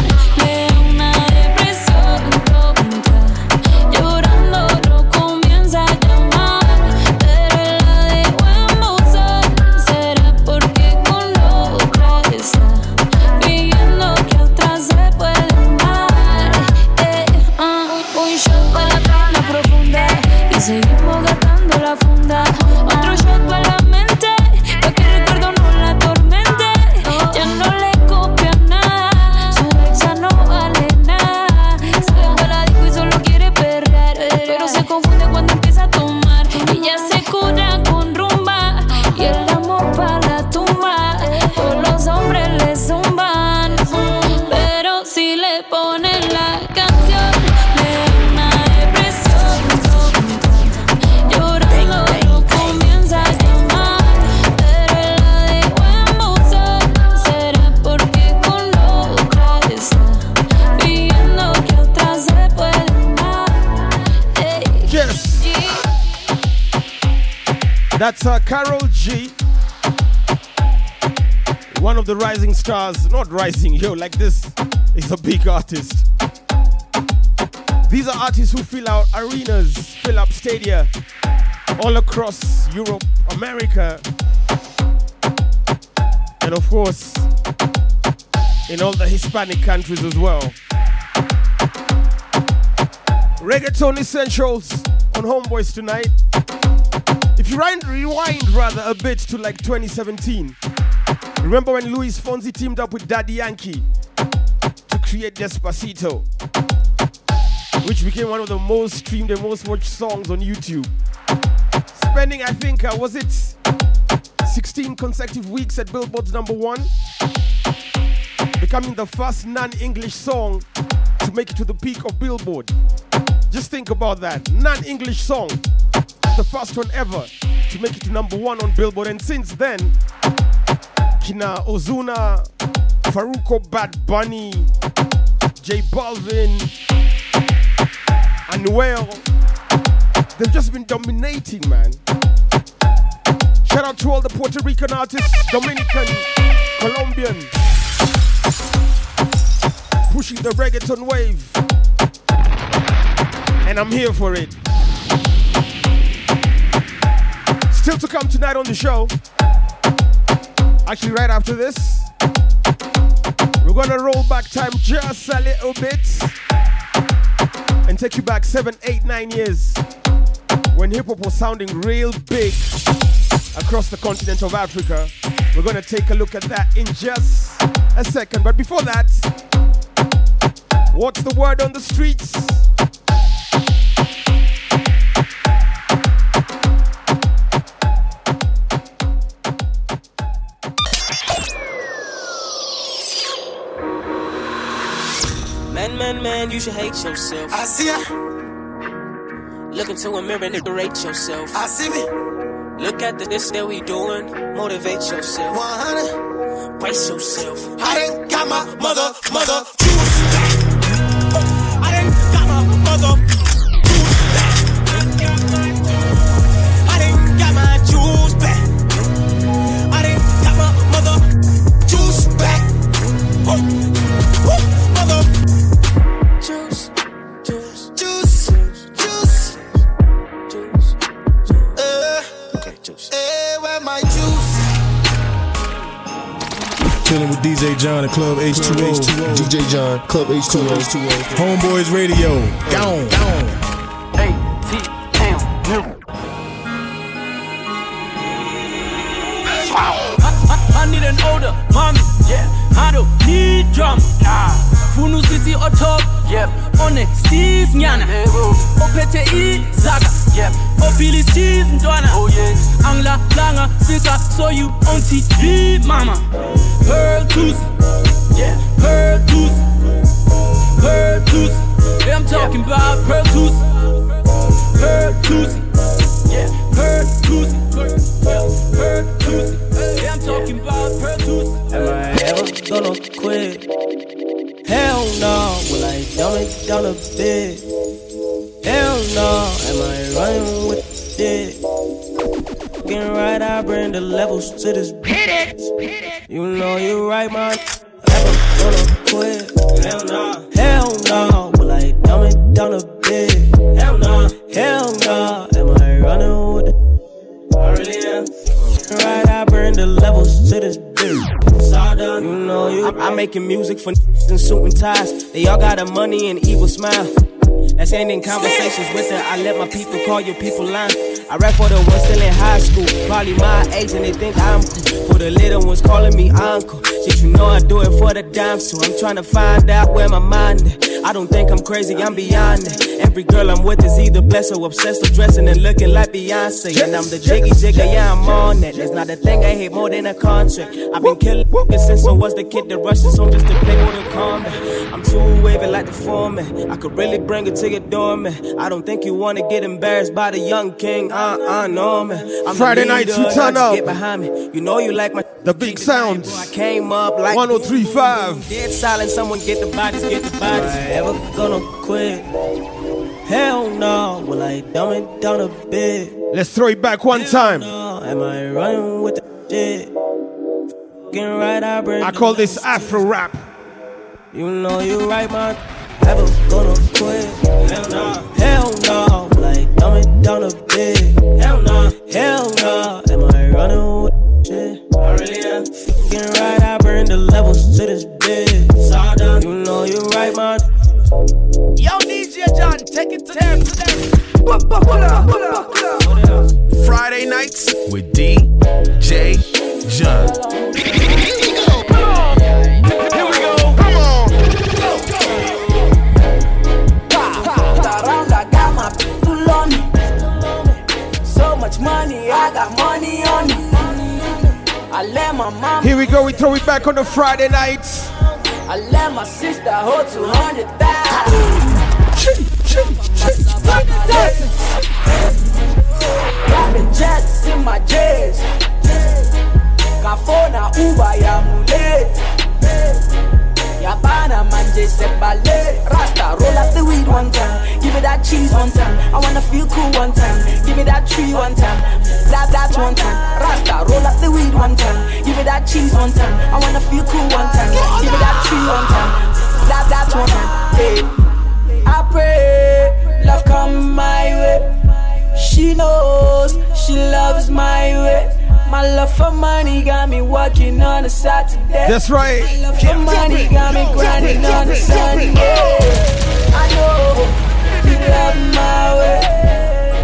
Uh, Karol G. One of the rising stars. Not rising, yo, like this is a big artist. These are artists who fill out arenas, fill up stadia all across Europe, America, and of course, in all the Hispanic countries as well. Reggaeton Essentials on Homeboys tonight. Rewind, rewind rather a bit to like 2017, remember when Luis Fonsi teamed up with Daddy Yankee to create Despacito, which became one of the most streamed and most watched songs on YouTube. Spending, I think, uh, was it 16 consecutive weeks at Billboard's number one, becoming the first non-English song to make it to the peak of Billboard. Just think about that. Non English song. The first one ever to make it to number one on Billboard. And since then, Kina Ozuna, Farruko Bad Bunny, J Balvin, Anuel, they've just been dominating, man. Shout out to all the Puerto Rican artists, Dominican, Colombian, pushing the reggaeton wave and I'm here for it. Still to come tonight on the show. Actually, right after this, we're gonna roll back time just a little bit and take you back seven, eight, nine years when hip hop was sounding real big across the continent of Africa. We're gonna take a look at that in just a second. But before that, what's the word on the streets? Man, man, man, you should hate yourself. I see ya. Look into a mirror and rate yourself. I see me. Look at the this that we doing. Motivate yourself. 100. Brace yourself. I done got my mother, mother juice Chilling with DJ John at Club H2O. DJ John, Club H2O. Homeboys Radio. Gone. I need an older mommy, yeah. I don't need drama, nah. Funu sisi o top, yep. One Steve nyana, opete i zaga, yep. Opili Steve ndwana, oh yeah. Angla langa since I saw you on TV, mama. Pearl tooth, yeah. Pearl tooth, pearl tooth. Yeah, I'm talking about pearl tooth, pearl tooth, yeah. Pearl tooth, yeah. Pearl tooth. Yeah, I'm talking about pearl tooth. Am I ever gonna quit? Hell no. Will I dumb it, down a bit. Hell no, am I running with it? Getting right, I bring the levels to this. Hit it, You know you right, man. Never gonna quit. Hell no, hell no. Will I dumb it down a bit? Hell no, hell no. Am I running with it? I really am. Right, I bring the levels to this bitch. You know you. I'm, I'm making music for in suit and ties. They all got a money and evil smile. That's ending conversations with her. I let my people call your people line. I rap for the ones still in high school, probably my age, and they think I'm cool. For the little ones calling me uncle. Shit, you know I do it for the dime, so I'm trying to find out where my mind is. I don't think I'm crazy, I'm beyond it. Every girl I'm with is either blessed or obsessed with dressing and looking like Beyonce. And I'm the jiggy jigger, yeah, I'm on that. There's not a thing I hate more than a contract. I've been killing since I was the kid that rushes home just to play with a comment. I'm too wavy like the foreman. I could really bring it to your door, man. I don't think you wanna get embarrassed by the young king. Uh, uh, no, man. I'm Friday nights, you turn up. Get behind me. You know you like my the big sounds. I came up like 1035. Dead silent, someone get the bodies, get the bodies. I ever gonna quit? Hell no. Will I dumb it down a bit? Let's throw it back one time. No. Am I running with the shit? Right, I bring I call this Afro rap. You know you right, man. Ever gonna quit? Hell no. Hell no. Like I dumb it down a bit? Hell no. Hell no. Am I running with the shit? I really am. Getting right, I bring the levels to this bitch. You know you right, man. Yo, DJ John, take it to them, to them. Friday nights with DJ John. Here we go, we throw it back on the Friday nights. I let my sister hold 200,000. Driving jets in my jets. Kafona Uber ya. Yabana manje se ballet. Rasta roll up the weed one time. Give me that cheese one time. I wanna feel cool one time. Give me that tree one time. That that one time. Rasta roll up the weed one time. Give me that cheese one time. I wanna feel cool one time. Give me that tree one time. That that one time. Hey. I pray love come my way. She knows she loves my way. My love for money got me working on a Saturday. That's right. My love for money got me grinding on a Sunday. I know you love my way.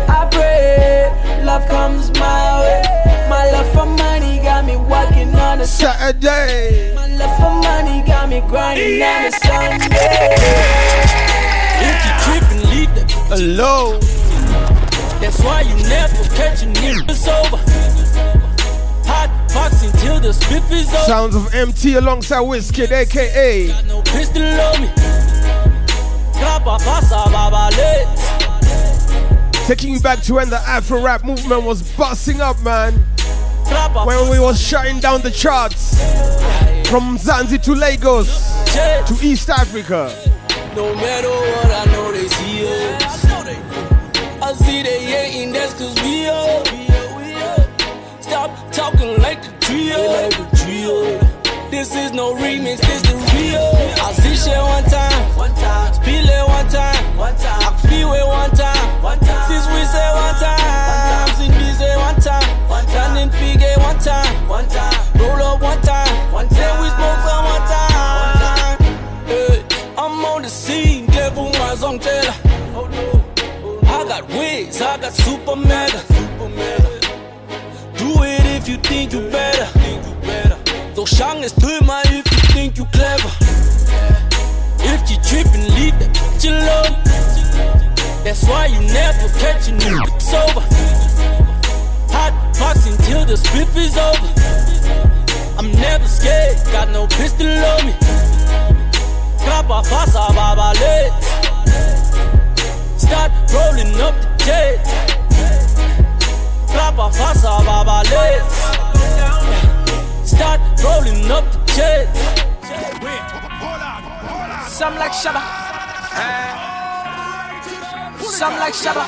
I pray love comes my way. My love for money got me working on a Saturday. My love for money got me grinding on a Sunday. If you trippin', leave that alone. That's why you never catch a nigga sober. Hot box until the spiff is over. Sounds of MT alongside Wizkid, aka. Got no pistol on me. Grappa passa babalets. Taking you back to when the Afro rap movement was busting up, man. When we was shutting down the charts. From Zanzi to Lagos to East Africa. No matter what, I know they see us. I see they hating, that's cause we up. Stop talking like the trio. This is no remix, this the real. I see shit one time. Spill it one time. I feel it one time. Since we say one time, since we say one time, one time. Running figure one time, one time. Roll up one time, one time. We smoke some one time. Hey, I'm on the scene, devil was on teller. I got wigs, I got super mega. It if you think you better. So shang is to my if you think you clever. If you trippin', leave that bitch alone. That's why you never catch a nigga sober. Hot box until the spiff is over. I'm never scared, got no pistol on me. Grappa passa babalets. Start rolling up the jet. Grappa passa babalets. Start rolling up the jet. Some like Shabba. Some like Shabba.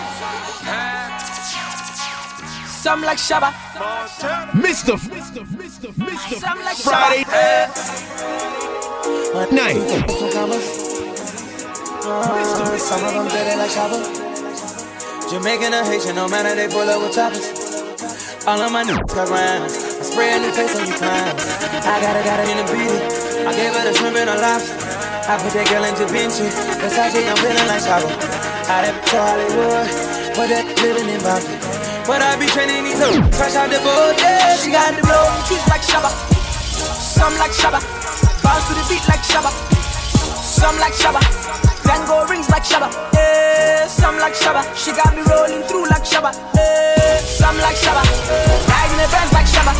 Some like Shabba. Mr. Mr. Mr. Mr. Like Friday Shabba. night. Uh, some of them dirty like Shabba. Jamaican or Haitian, no matter they pull up with choppers. All of my niggas got rounds. I spray a new face on you clowns. I got it, got it in the beat. I gave her the shrimp and a lobster. I put that girl in Da Vinci. Versace, I'm feeling like Shabba. I that to Hollywood, but that living in Boston. But I be training these hoes, fresh out the boat, yeah. She got the blow, trees like Shabba. Some like Shabba. Bounce to the beat like Shabba. Some like Shabba. Tango rings like Shabba. Yeah, some like Shabba. She got me rolling through like Shabba. Yeah, some like Shabba. Riding the bands like Shabba.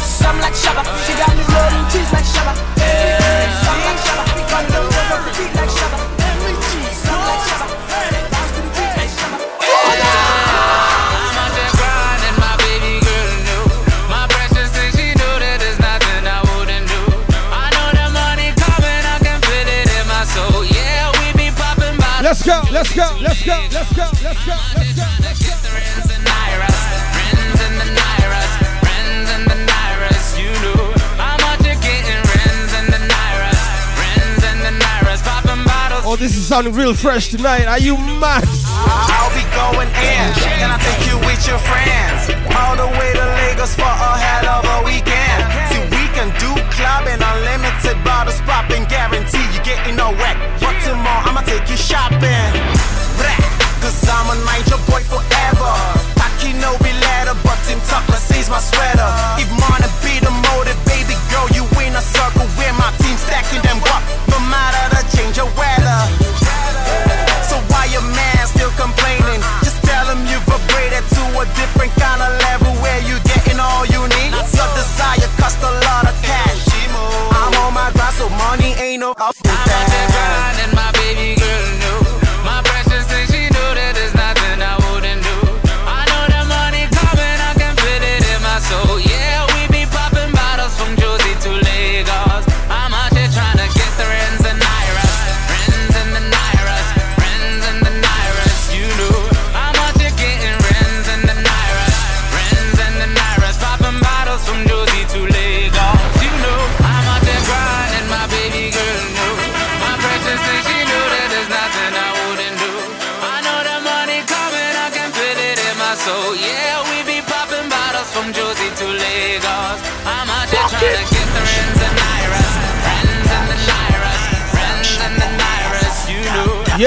Some like Shabba. She got me rolling trees like Shabba. Yeah, some like Shabba. We got the road on the beat like Shabba. Let's go, let's go, let's go, let's go. Friends and Nairas, friends and the Nairas, friends and the Nairas, you know. I'm out there getting friends and the Nairas, friends and the Nairas, popping bottles. Oh, this is sounding real fresh tonight. Are you mad? I'll be going in. Can I take you with your friends? All the way to Lagos for a hell of a weekend. See, we can do clubbing, unlimited bottles popping, guarantee you getting no wet. But tomorrow I'ma take you shopping. Brah, Cause I'ma mind your boy forever. Taki no be letter, but Tim Tucker sees my sweater.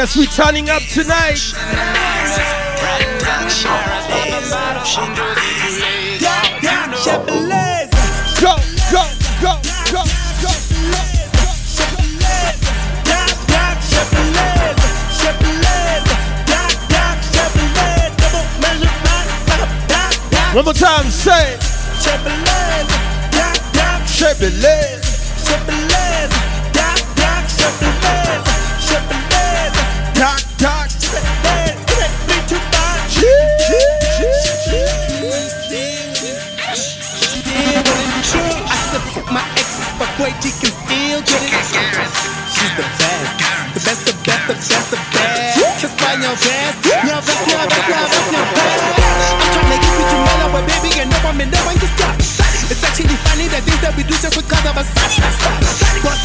Yes, we're turning up tonight. Go, go, go, go. One more time, say. Chevrolet.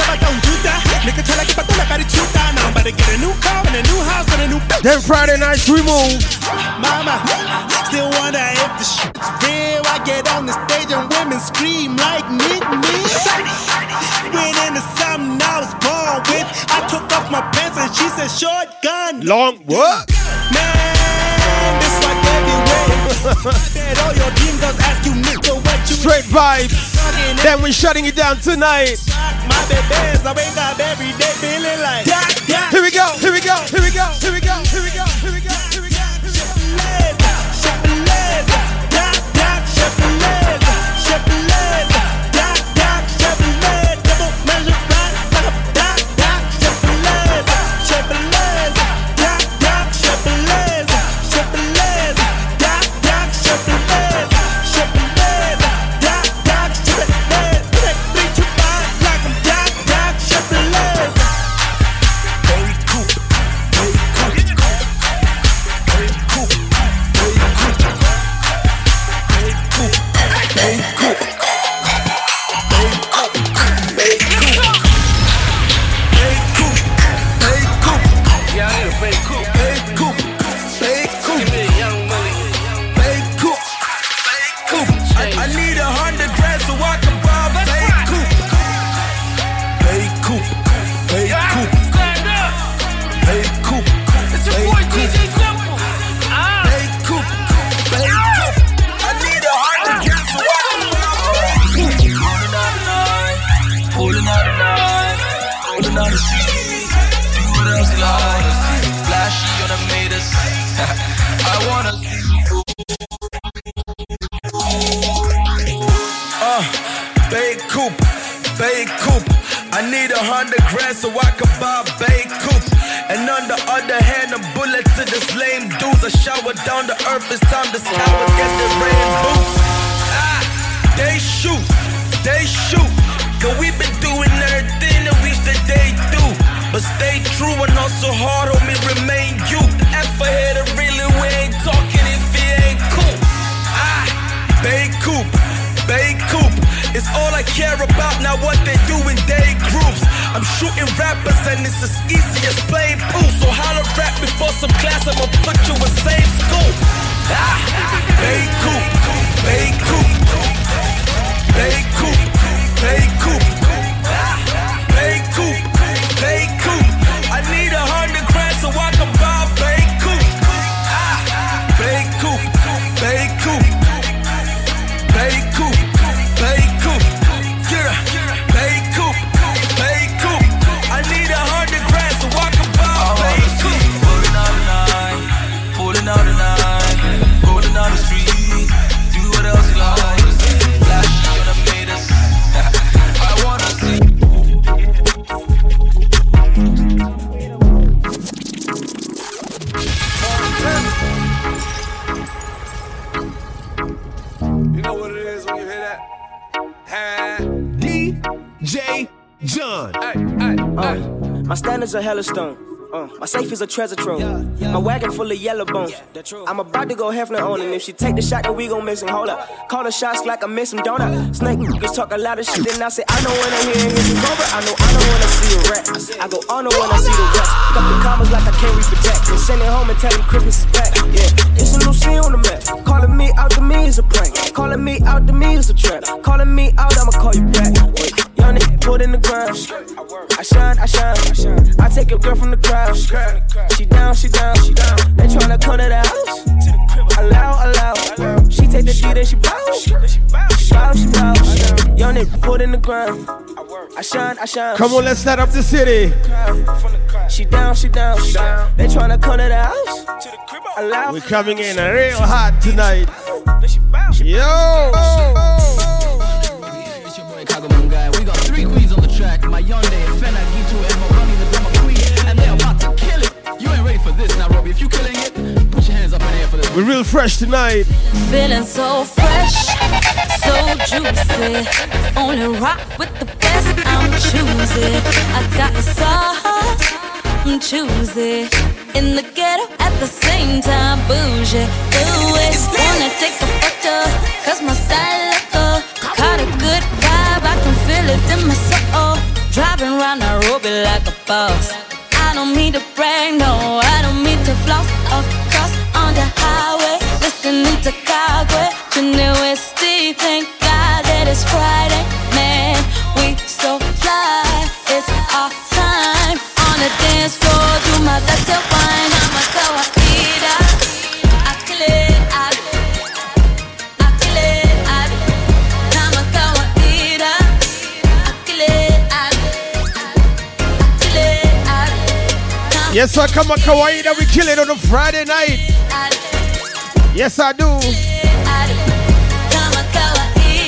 I don't do that. Nigga, try to get my thumb, I got it chewed down. Now I'm about to get a new car and a new house and a new. Then Friday nights we move. Mama, still wonder if the shit's real. I get on the stage and women scream like me, me. Went into something I was born with. I took off my pants and she said, shotgun. Long what? Man, this like everywhere. All your dream girls ask you, nigga, what you Straight vibes. Then we're shutting it down tonight. My babies, I wake up every day feeling like. Here we go, here we go, here we go, here we go, here we go, here we go, here we go. I standards are hella stone. Uh, my safe is a treasure trove. My wagon full of yellow bones. I'm about to go Hefner on, and if she take the shot, then we gon' miss him. Hold up, call the shots like I miss him, don't I? Snake niggas talk a lot of shit, then I say I know when I hear it, hit cobra. I know I know when I see a rat. I go on when I see the rest. Got the commas like I can't read for Jack. And send it home and tell him Christmas is back. Yeah, it's a scene on the map. Calling me out to me is a prank. Calling me out to me is a trap. Calling me out, I'ma call you back. Wait, young nigga put in the ground. I shine, I shine. I take your girl from the crowd. She down, she down, she down. They tryna to the house. Allow, allow. She take the D, then she bounce. She bounce, she bounce. Young nigga put in the ground. I shine, I shine. Come on, let's set up the city. She down, she down, she down. They tryna to the house. Allow. We're coming in real hot tonight. Yo! Three queens on the track. My Hyundai, Fena, Gitu, and Muthoni, the drummer queen. And they're about to kill it. You ain't ready for this now, Robbie. If you killing it, put your hands up in the air for this. We're real fresh tonight. Feeling so fresh, so juicy. Only rock with the best, I'm choosy. I got the sauce, I'm choosy. In the ghetto at the same time, bougie. Do it, wanna take a photo, cause my style look good. Caught a good vibe, I can feel it in my soul. Driving around Nairobi like a boss. I don't mean to brag, no, I don't mean to floss. Of course, on the highway, listening to Kagwe, Junior Westy. Thank God that it's Friday, man. We so fly, it's our time on the dance floor. Do my to wine, I'm a kawaida. Yes, sir, come on, Kawaii, we kill it on a Friday night. Yes, I do.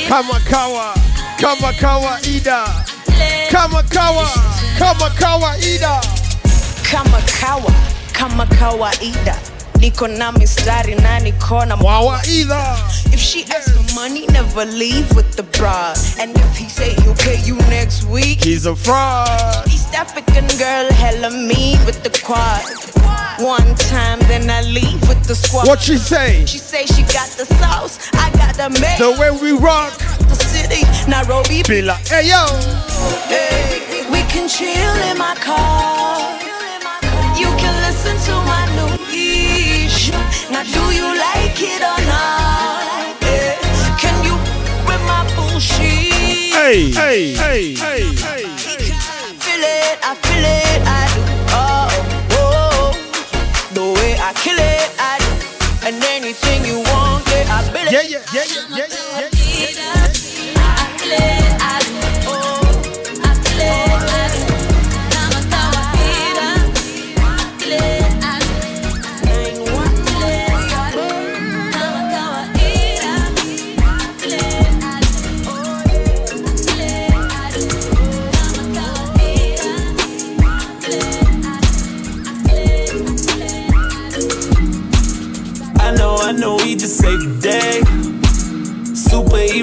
Kamakawa, Kamakawa Ida. Kamakawa, Kamakawa Ida. kama kawa kama kawaida niko na mistari na niko na Mawaida. if she asks for money never leave with the bra and if he say he'll pay you next week He's a fraud. East African girl hella mean with the quad one time then I leave with the squad What she say? she say she got the sauce I got the make The way we rock. the city Nairobi Be like, hey yo. Hey, we can chill in my car. Now, do you like it or not? Yeah. Can you with my bullshit? Hey, hey, hey, hey, hey. I feel it, I feel it, I do. Oh, oh, oh, the way I kill it, I do. And anything you want, yeah, I feel it. Yeah, yeah, yeah, yeah, yeah, yeah. I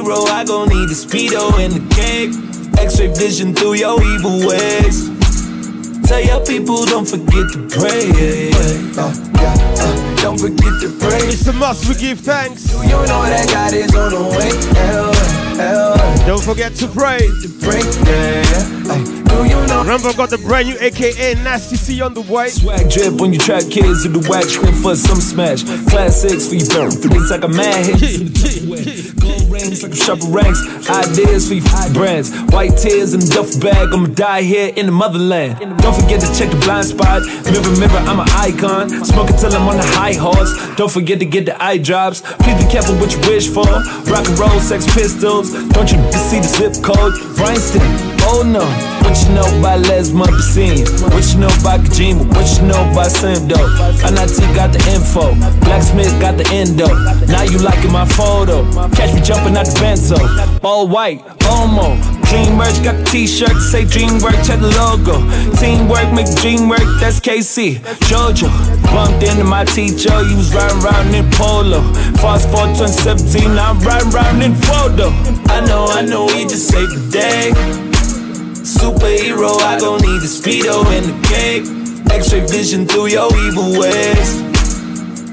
Superhero, I gon' need the speedo and the cape. X-ray vision through your evil ways. Tell your people don't forget to pray. Uh, yeah, uh, don't forget to pray. It's a must. We give thanks. Do you know that God is on the way? Hell, hell. Don't forget to pray. To pray, yeah. Ay, do you know? Remember, got the brand new AKA Nasty C on the way. Swag drip when you trap kids in the wax trip for some smash. Classics for you burn. It's like a mad hit. Gold rings like a sharper ranks. Ideas for you brands. White tears in the duffel bag. I'ma die here in the motherland. Don't forget to check the blind spot. Mirror, mirror, I'm an icon. Smoke till I'm on the high horse. Don't forget to get the eye drops. Please be careful what you wish for. Rock and roll, sex pistols. Don't you see the zip code? Bryanston, oh no. What you know about Les Mupacine? What you know about Kojima? What you know about Sam Dope? Anatii got the info. Blacksmith got the endo. Now you liking my photo. Catch me jumping out the benzo. All white, homo. Clean merch, got the t-shirt say DreamWorks, check the logo. Teamwork, make dream work, that's KC. Jojo, bumped into my teacher, he was riding around in polo. Fast forward 2017, now I'm riding around in photo. I know, I know, he just saved the day. Superhero, I gon' need the speedo and the cape. X-ray vision through your evil ways.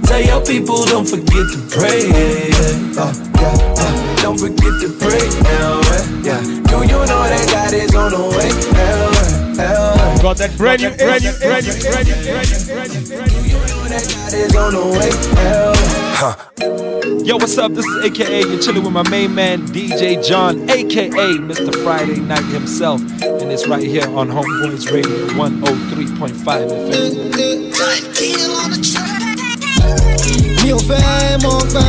Tell your people don't forget to pray. Yeah, uh, yeah, uh, don't forget to pray. Yeah, yeah. Do you know that God is on the way? Yeah, yeah. Got that brand new, brand new, brand new, brand new, brand new, brand new, brand new. Do you know that God is on the way? Yeah. Huh. Yo, what's up? This is AKA. You're chilling with my main man, DJ John, AKA Mr. Friday Night himself. And it's right here on Homeboys Radio 103.5 Mi ò fẹ́ mọ the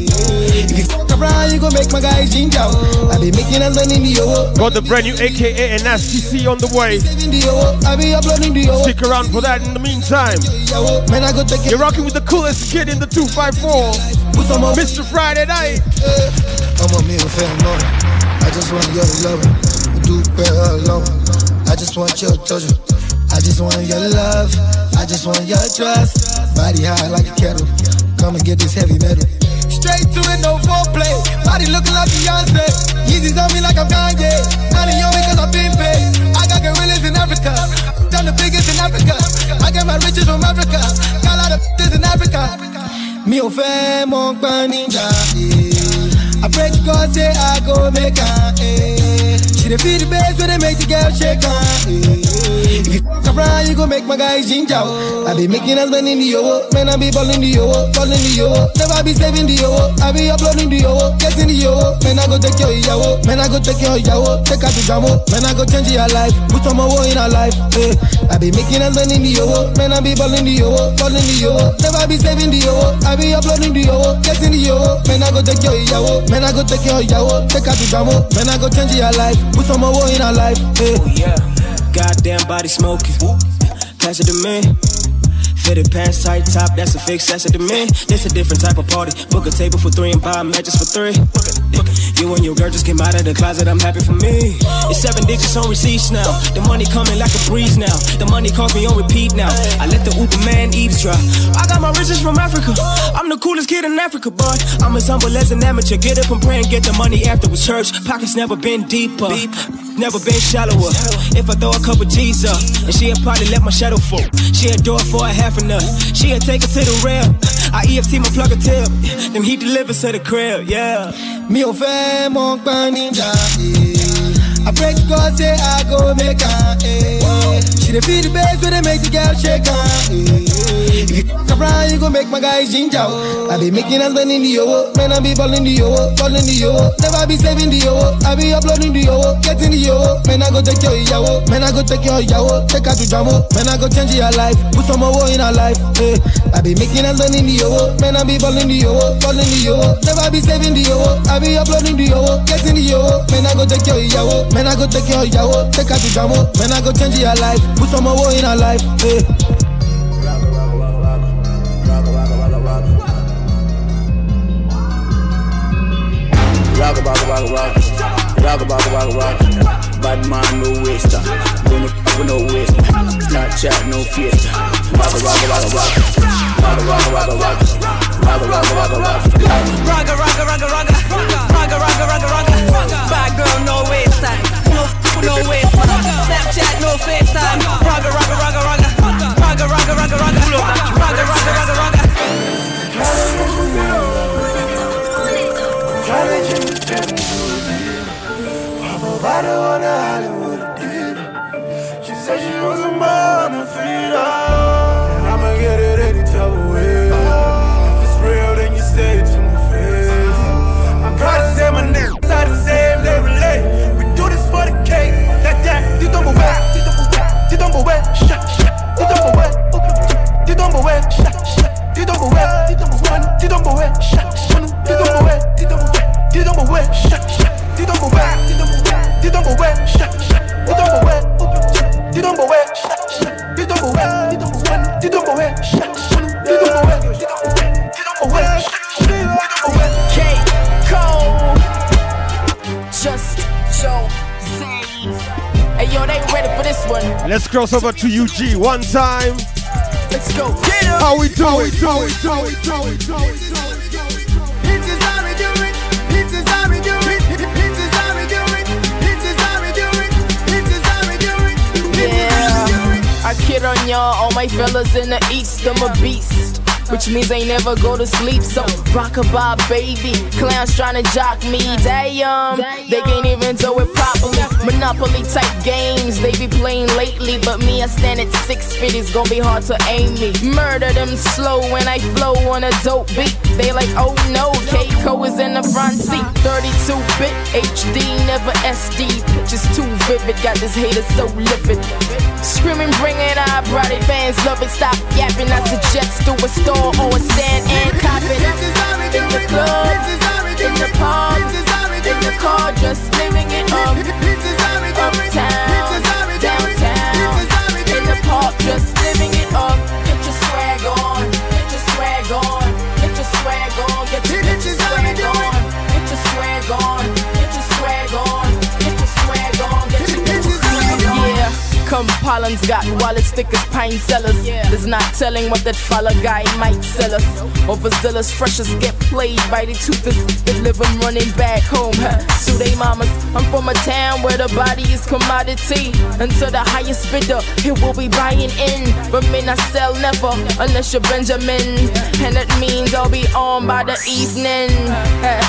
am. If you fuck around, you go make my guy ginger. I be making money in the owo. Got the brand new AKA and Nasty C on the way. In the owo, I be uploading the owo. Stick around for that in the meantime. Man, I go take. You're rocking with the coolest kid in the 254. Mr. Friday Night. ọmọ mi ò fẹ́ mọ́ I just want your love mo dúpẹ́ ọlọ́run I just want your touch I just want your love I just want your trust body high like a kettle come and get this heavy metal straight to it no foreplay body looking like Beyonce Yeezys on me like I'm Kanye money on me cause I'm being paid I got gorillas in Africa I'm the biggest in Africa I get my riches from Africa got a lot of this in Africa mi ò fẹ́ mọ gbọ́n níjà. I pray to God say I go make. Eh. She dey feel the bass when they make the girl shake am. Eh. If you fuck around, you go make my guy ginger. oh. I be making us in the owo, man I be balling the owo, balling the owo. Never be saving the owo, I be uploading the owo, getting the owo. Man I go take your ìyàwó, man I go take your ìyàwó, take her to jamo. Man I go change your life, put some more in her life. Eh. I be making us in the owo, man I be balling the owo, balling the owo. Never be saving the owo, I be uploading the owo, getting the owo. Man I go take your ìyàwó, man I go take your ìyàwó, take her to jamo. Man I go change your life, put some more in her life. Eh. Oh yeah, goddamn body smoking. Pass it to me. Fitted pants, tight top, that's a fix, that's a demand. This a different type of party. Book a table for three and buy matches for three. You and your girl just came out of the closet, I'm happy for me. It's seven digits on receipts now. The money coming like a breeze now. The money calls me on repeat now. I let the Uber man eavesdrop. I got my riches from Africa. I'm the coolest kid in Africa, boy. I'm as humble as an amateur. Get up and pray and get the money afterwards. Church pockets never been deeper. Never been shallower. If I throw a couple G's up, and she'll probably let my shadow fall. She'll do it for a half nut. She'll take it to the rail. I EFT my plug a tip. Then he delivers to the crib, yeah. Me ò fẹ́ mọ gbọ́n. I pray to God say I go make am. eh. She dey feel the bass when they make the girl shake am. eh. If you fuck around, you go make my guy ginger. oh. I be making money in the owo, man I be balling the owo, balling the owo. Never be saving the owo, I be uploading the owo, getting the owo. Man I go take your ìyàwó, man I go take your ìyàwó, take her to jamo. Man I go change your life, put some more in her life. eh. I be making money in the owo, man I be balling the owo, balling the owo. Never be saving the owo, I be uploading the owo, getting the owo. Man I go take your ìyàwó, man I go take your ìyàwó, take her to jamo. Man I go change your life, put some more in her life. eh. Rock, rock, rock, rock. Rock, rock, rock, rock. Bad man, no waster. Don't Snapchat, no fiesta. Ragga, ragga, ragga, ragga. Ragga, ragga, ragga, ragga. Ragga, ragga, ragga, ragga. Ragga, ragga, ragga, ragga. Ragga, ragga, ragga, ragga. Bad girl, no waste time. No, no waste. Snapchat, no FaceTime. Ragga, ragga, ragga, ragga. Ragga, ragga, ragga, ragga. Ragga, ragga, ragga, ragga. A the Hollywood. She said she her feet. Oh, and I'ma get it any of way. If it's real, then you say it to my face. I'm proud to say my. Side the same. We do this for the cake. That. Shut, shut. You don't away. You don't shut. You don't. Away. Shut, shut. You don't away. You don't away. K. Cole. Just Joe Z. Hey yo, they ready for this one. Let's cross over to UG one time. Let's go. Get up. How we do it? Do it? Do it? Do it? Do it? Do it? Yeah, I kid on y'all, all my fellas in the east, I'm a beast. Which means they never go to sleep, so rock rockabye baby. Clowns tryna jock me, damn. They can't even do it properly. Monopoly type games they be playing lately, but me I stand at six feet. It's gonna be hard to aim me. Murder them slow when I flow on a dope beat. They like, oh no, Keko is in the front seat. 32 bit HD, never SD. Pictures too vivid, got this hater so livid. Screaming, bring it, I brought it. Fans love it, stop yapping. I suggest do a store or a stand and cop it. In the club, in the pub, in the car, just living it up. Uptown, downtown, in the park, just living it up. Yeah. Pollen's got wallets thick as pine sellers. There's not telling what that fella guy might sell us. Overzealous freshers get played by the toothless that live 'em running back home. Huh? So they mamas. I'm from a town where the body is commodity. Until the highest bidder, he will be buying in. But me not sell never unless you're Benjamin. And that means I'll be on by the evening. Uh.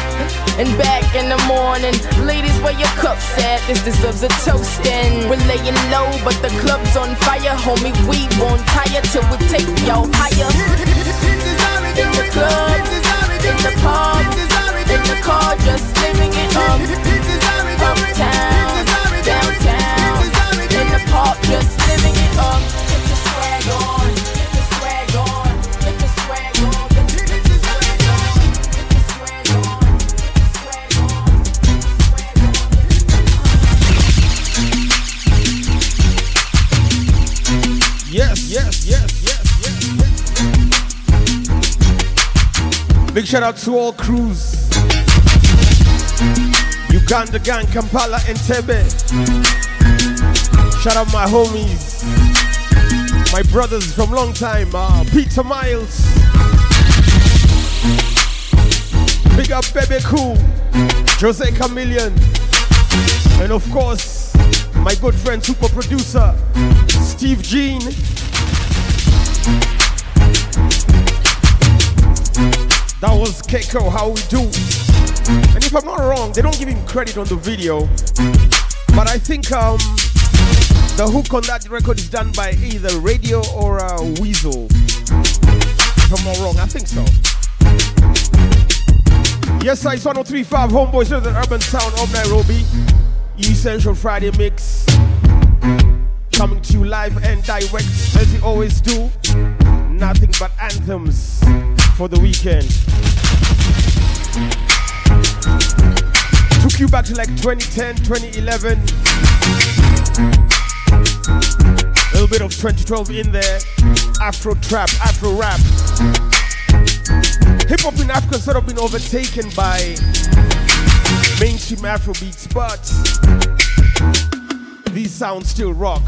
And back in the morning, ladies, where your cups at? This deserves a toasting. We're laying low, but the club's on fire, homie. We won't tire till we take y'all higher. In the club, in the pub, in the car, just living it up. Uptown, downtown, in the park, just living it up. Get your swag on, Big shout out to all crews. Uganda Gang, Kampala, and Tebe. Shout out my homies. My brothers from long time, uh, Peter Miles. Big up Bebe Cool, Jose Chameleone. And of course, my good friend, super producer, Steve Jean. That was Keko, how we do. And if I'm not wrong, they don't give him credit on the video. But I think um, the hook on that record is done by either Radio or uh, Weasel. If I'm not wrong, I think so. Yes, sir, it's 1035 Homeboyz of the Urban Sound of Nairobi. Essential Friday Mix. Coming to you live and direct as we always do. Nothing but anthems for the weekend. Took you back to like 2010, 2011. A little bit of 2012 in there. Afro trap, Afro rap. Hip hop in Africa sort of been overtaken by mainstream Afro beats, but these sounds still rock.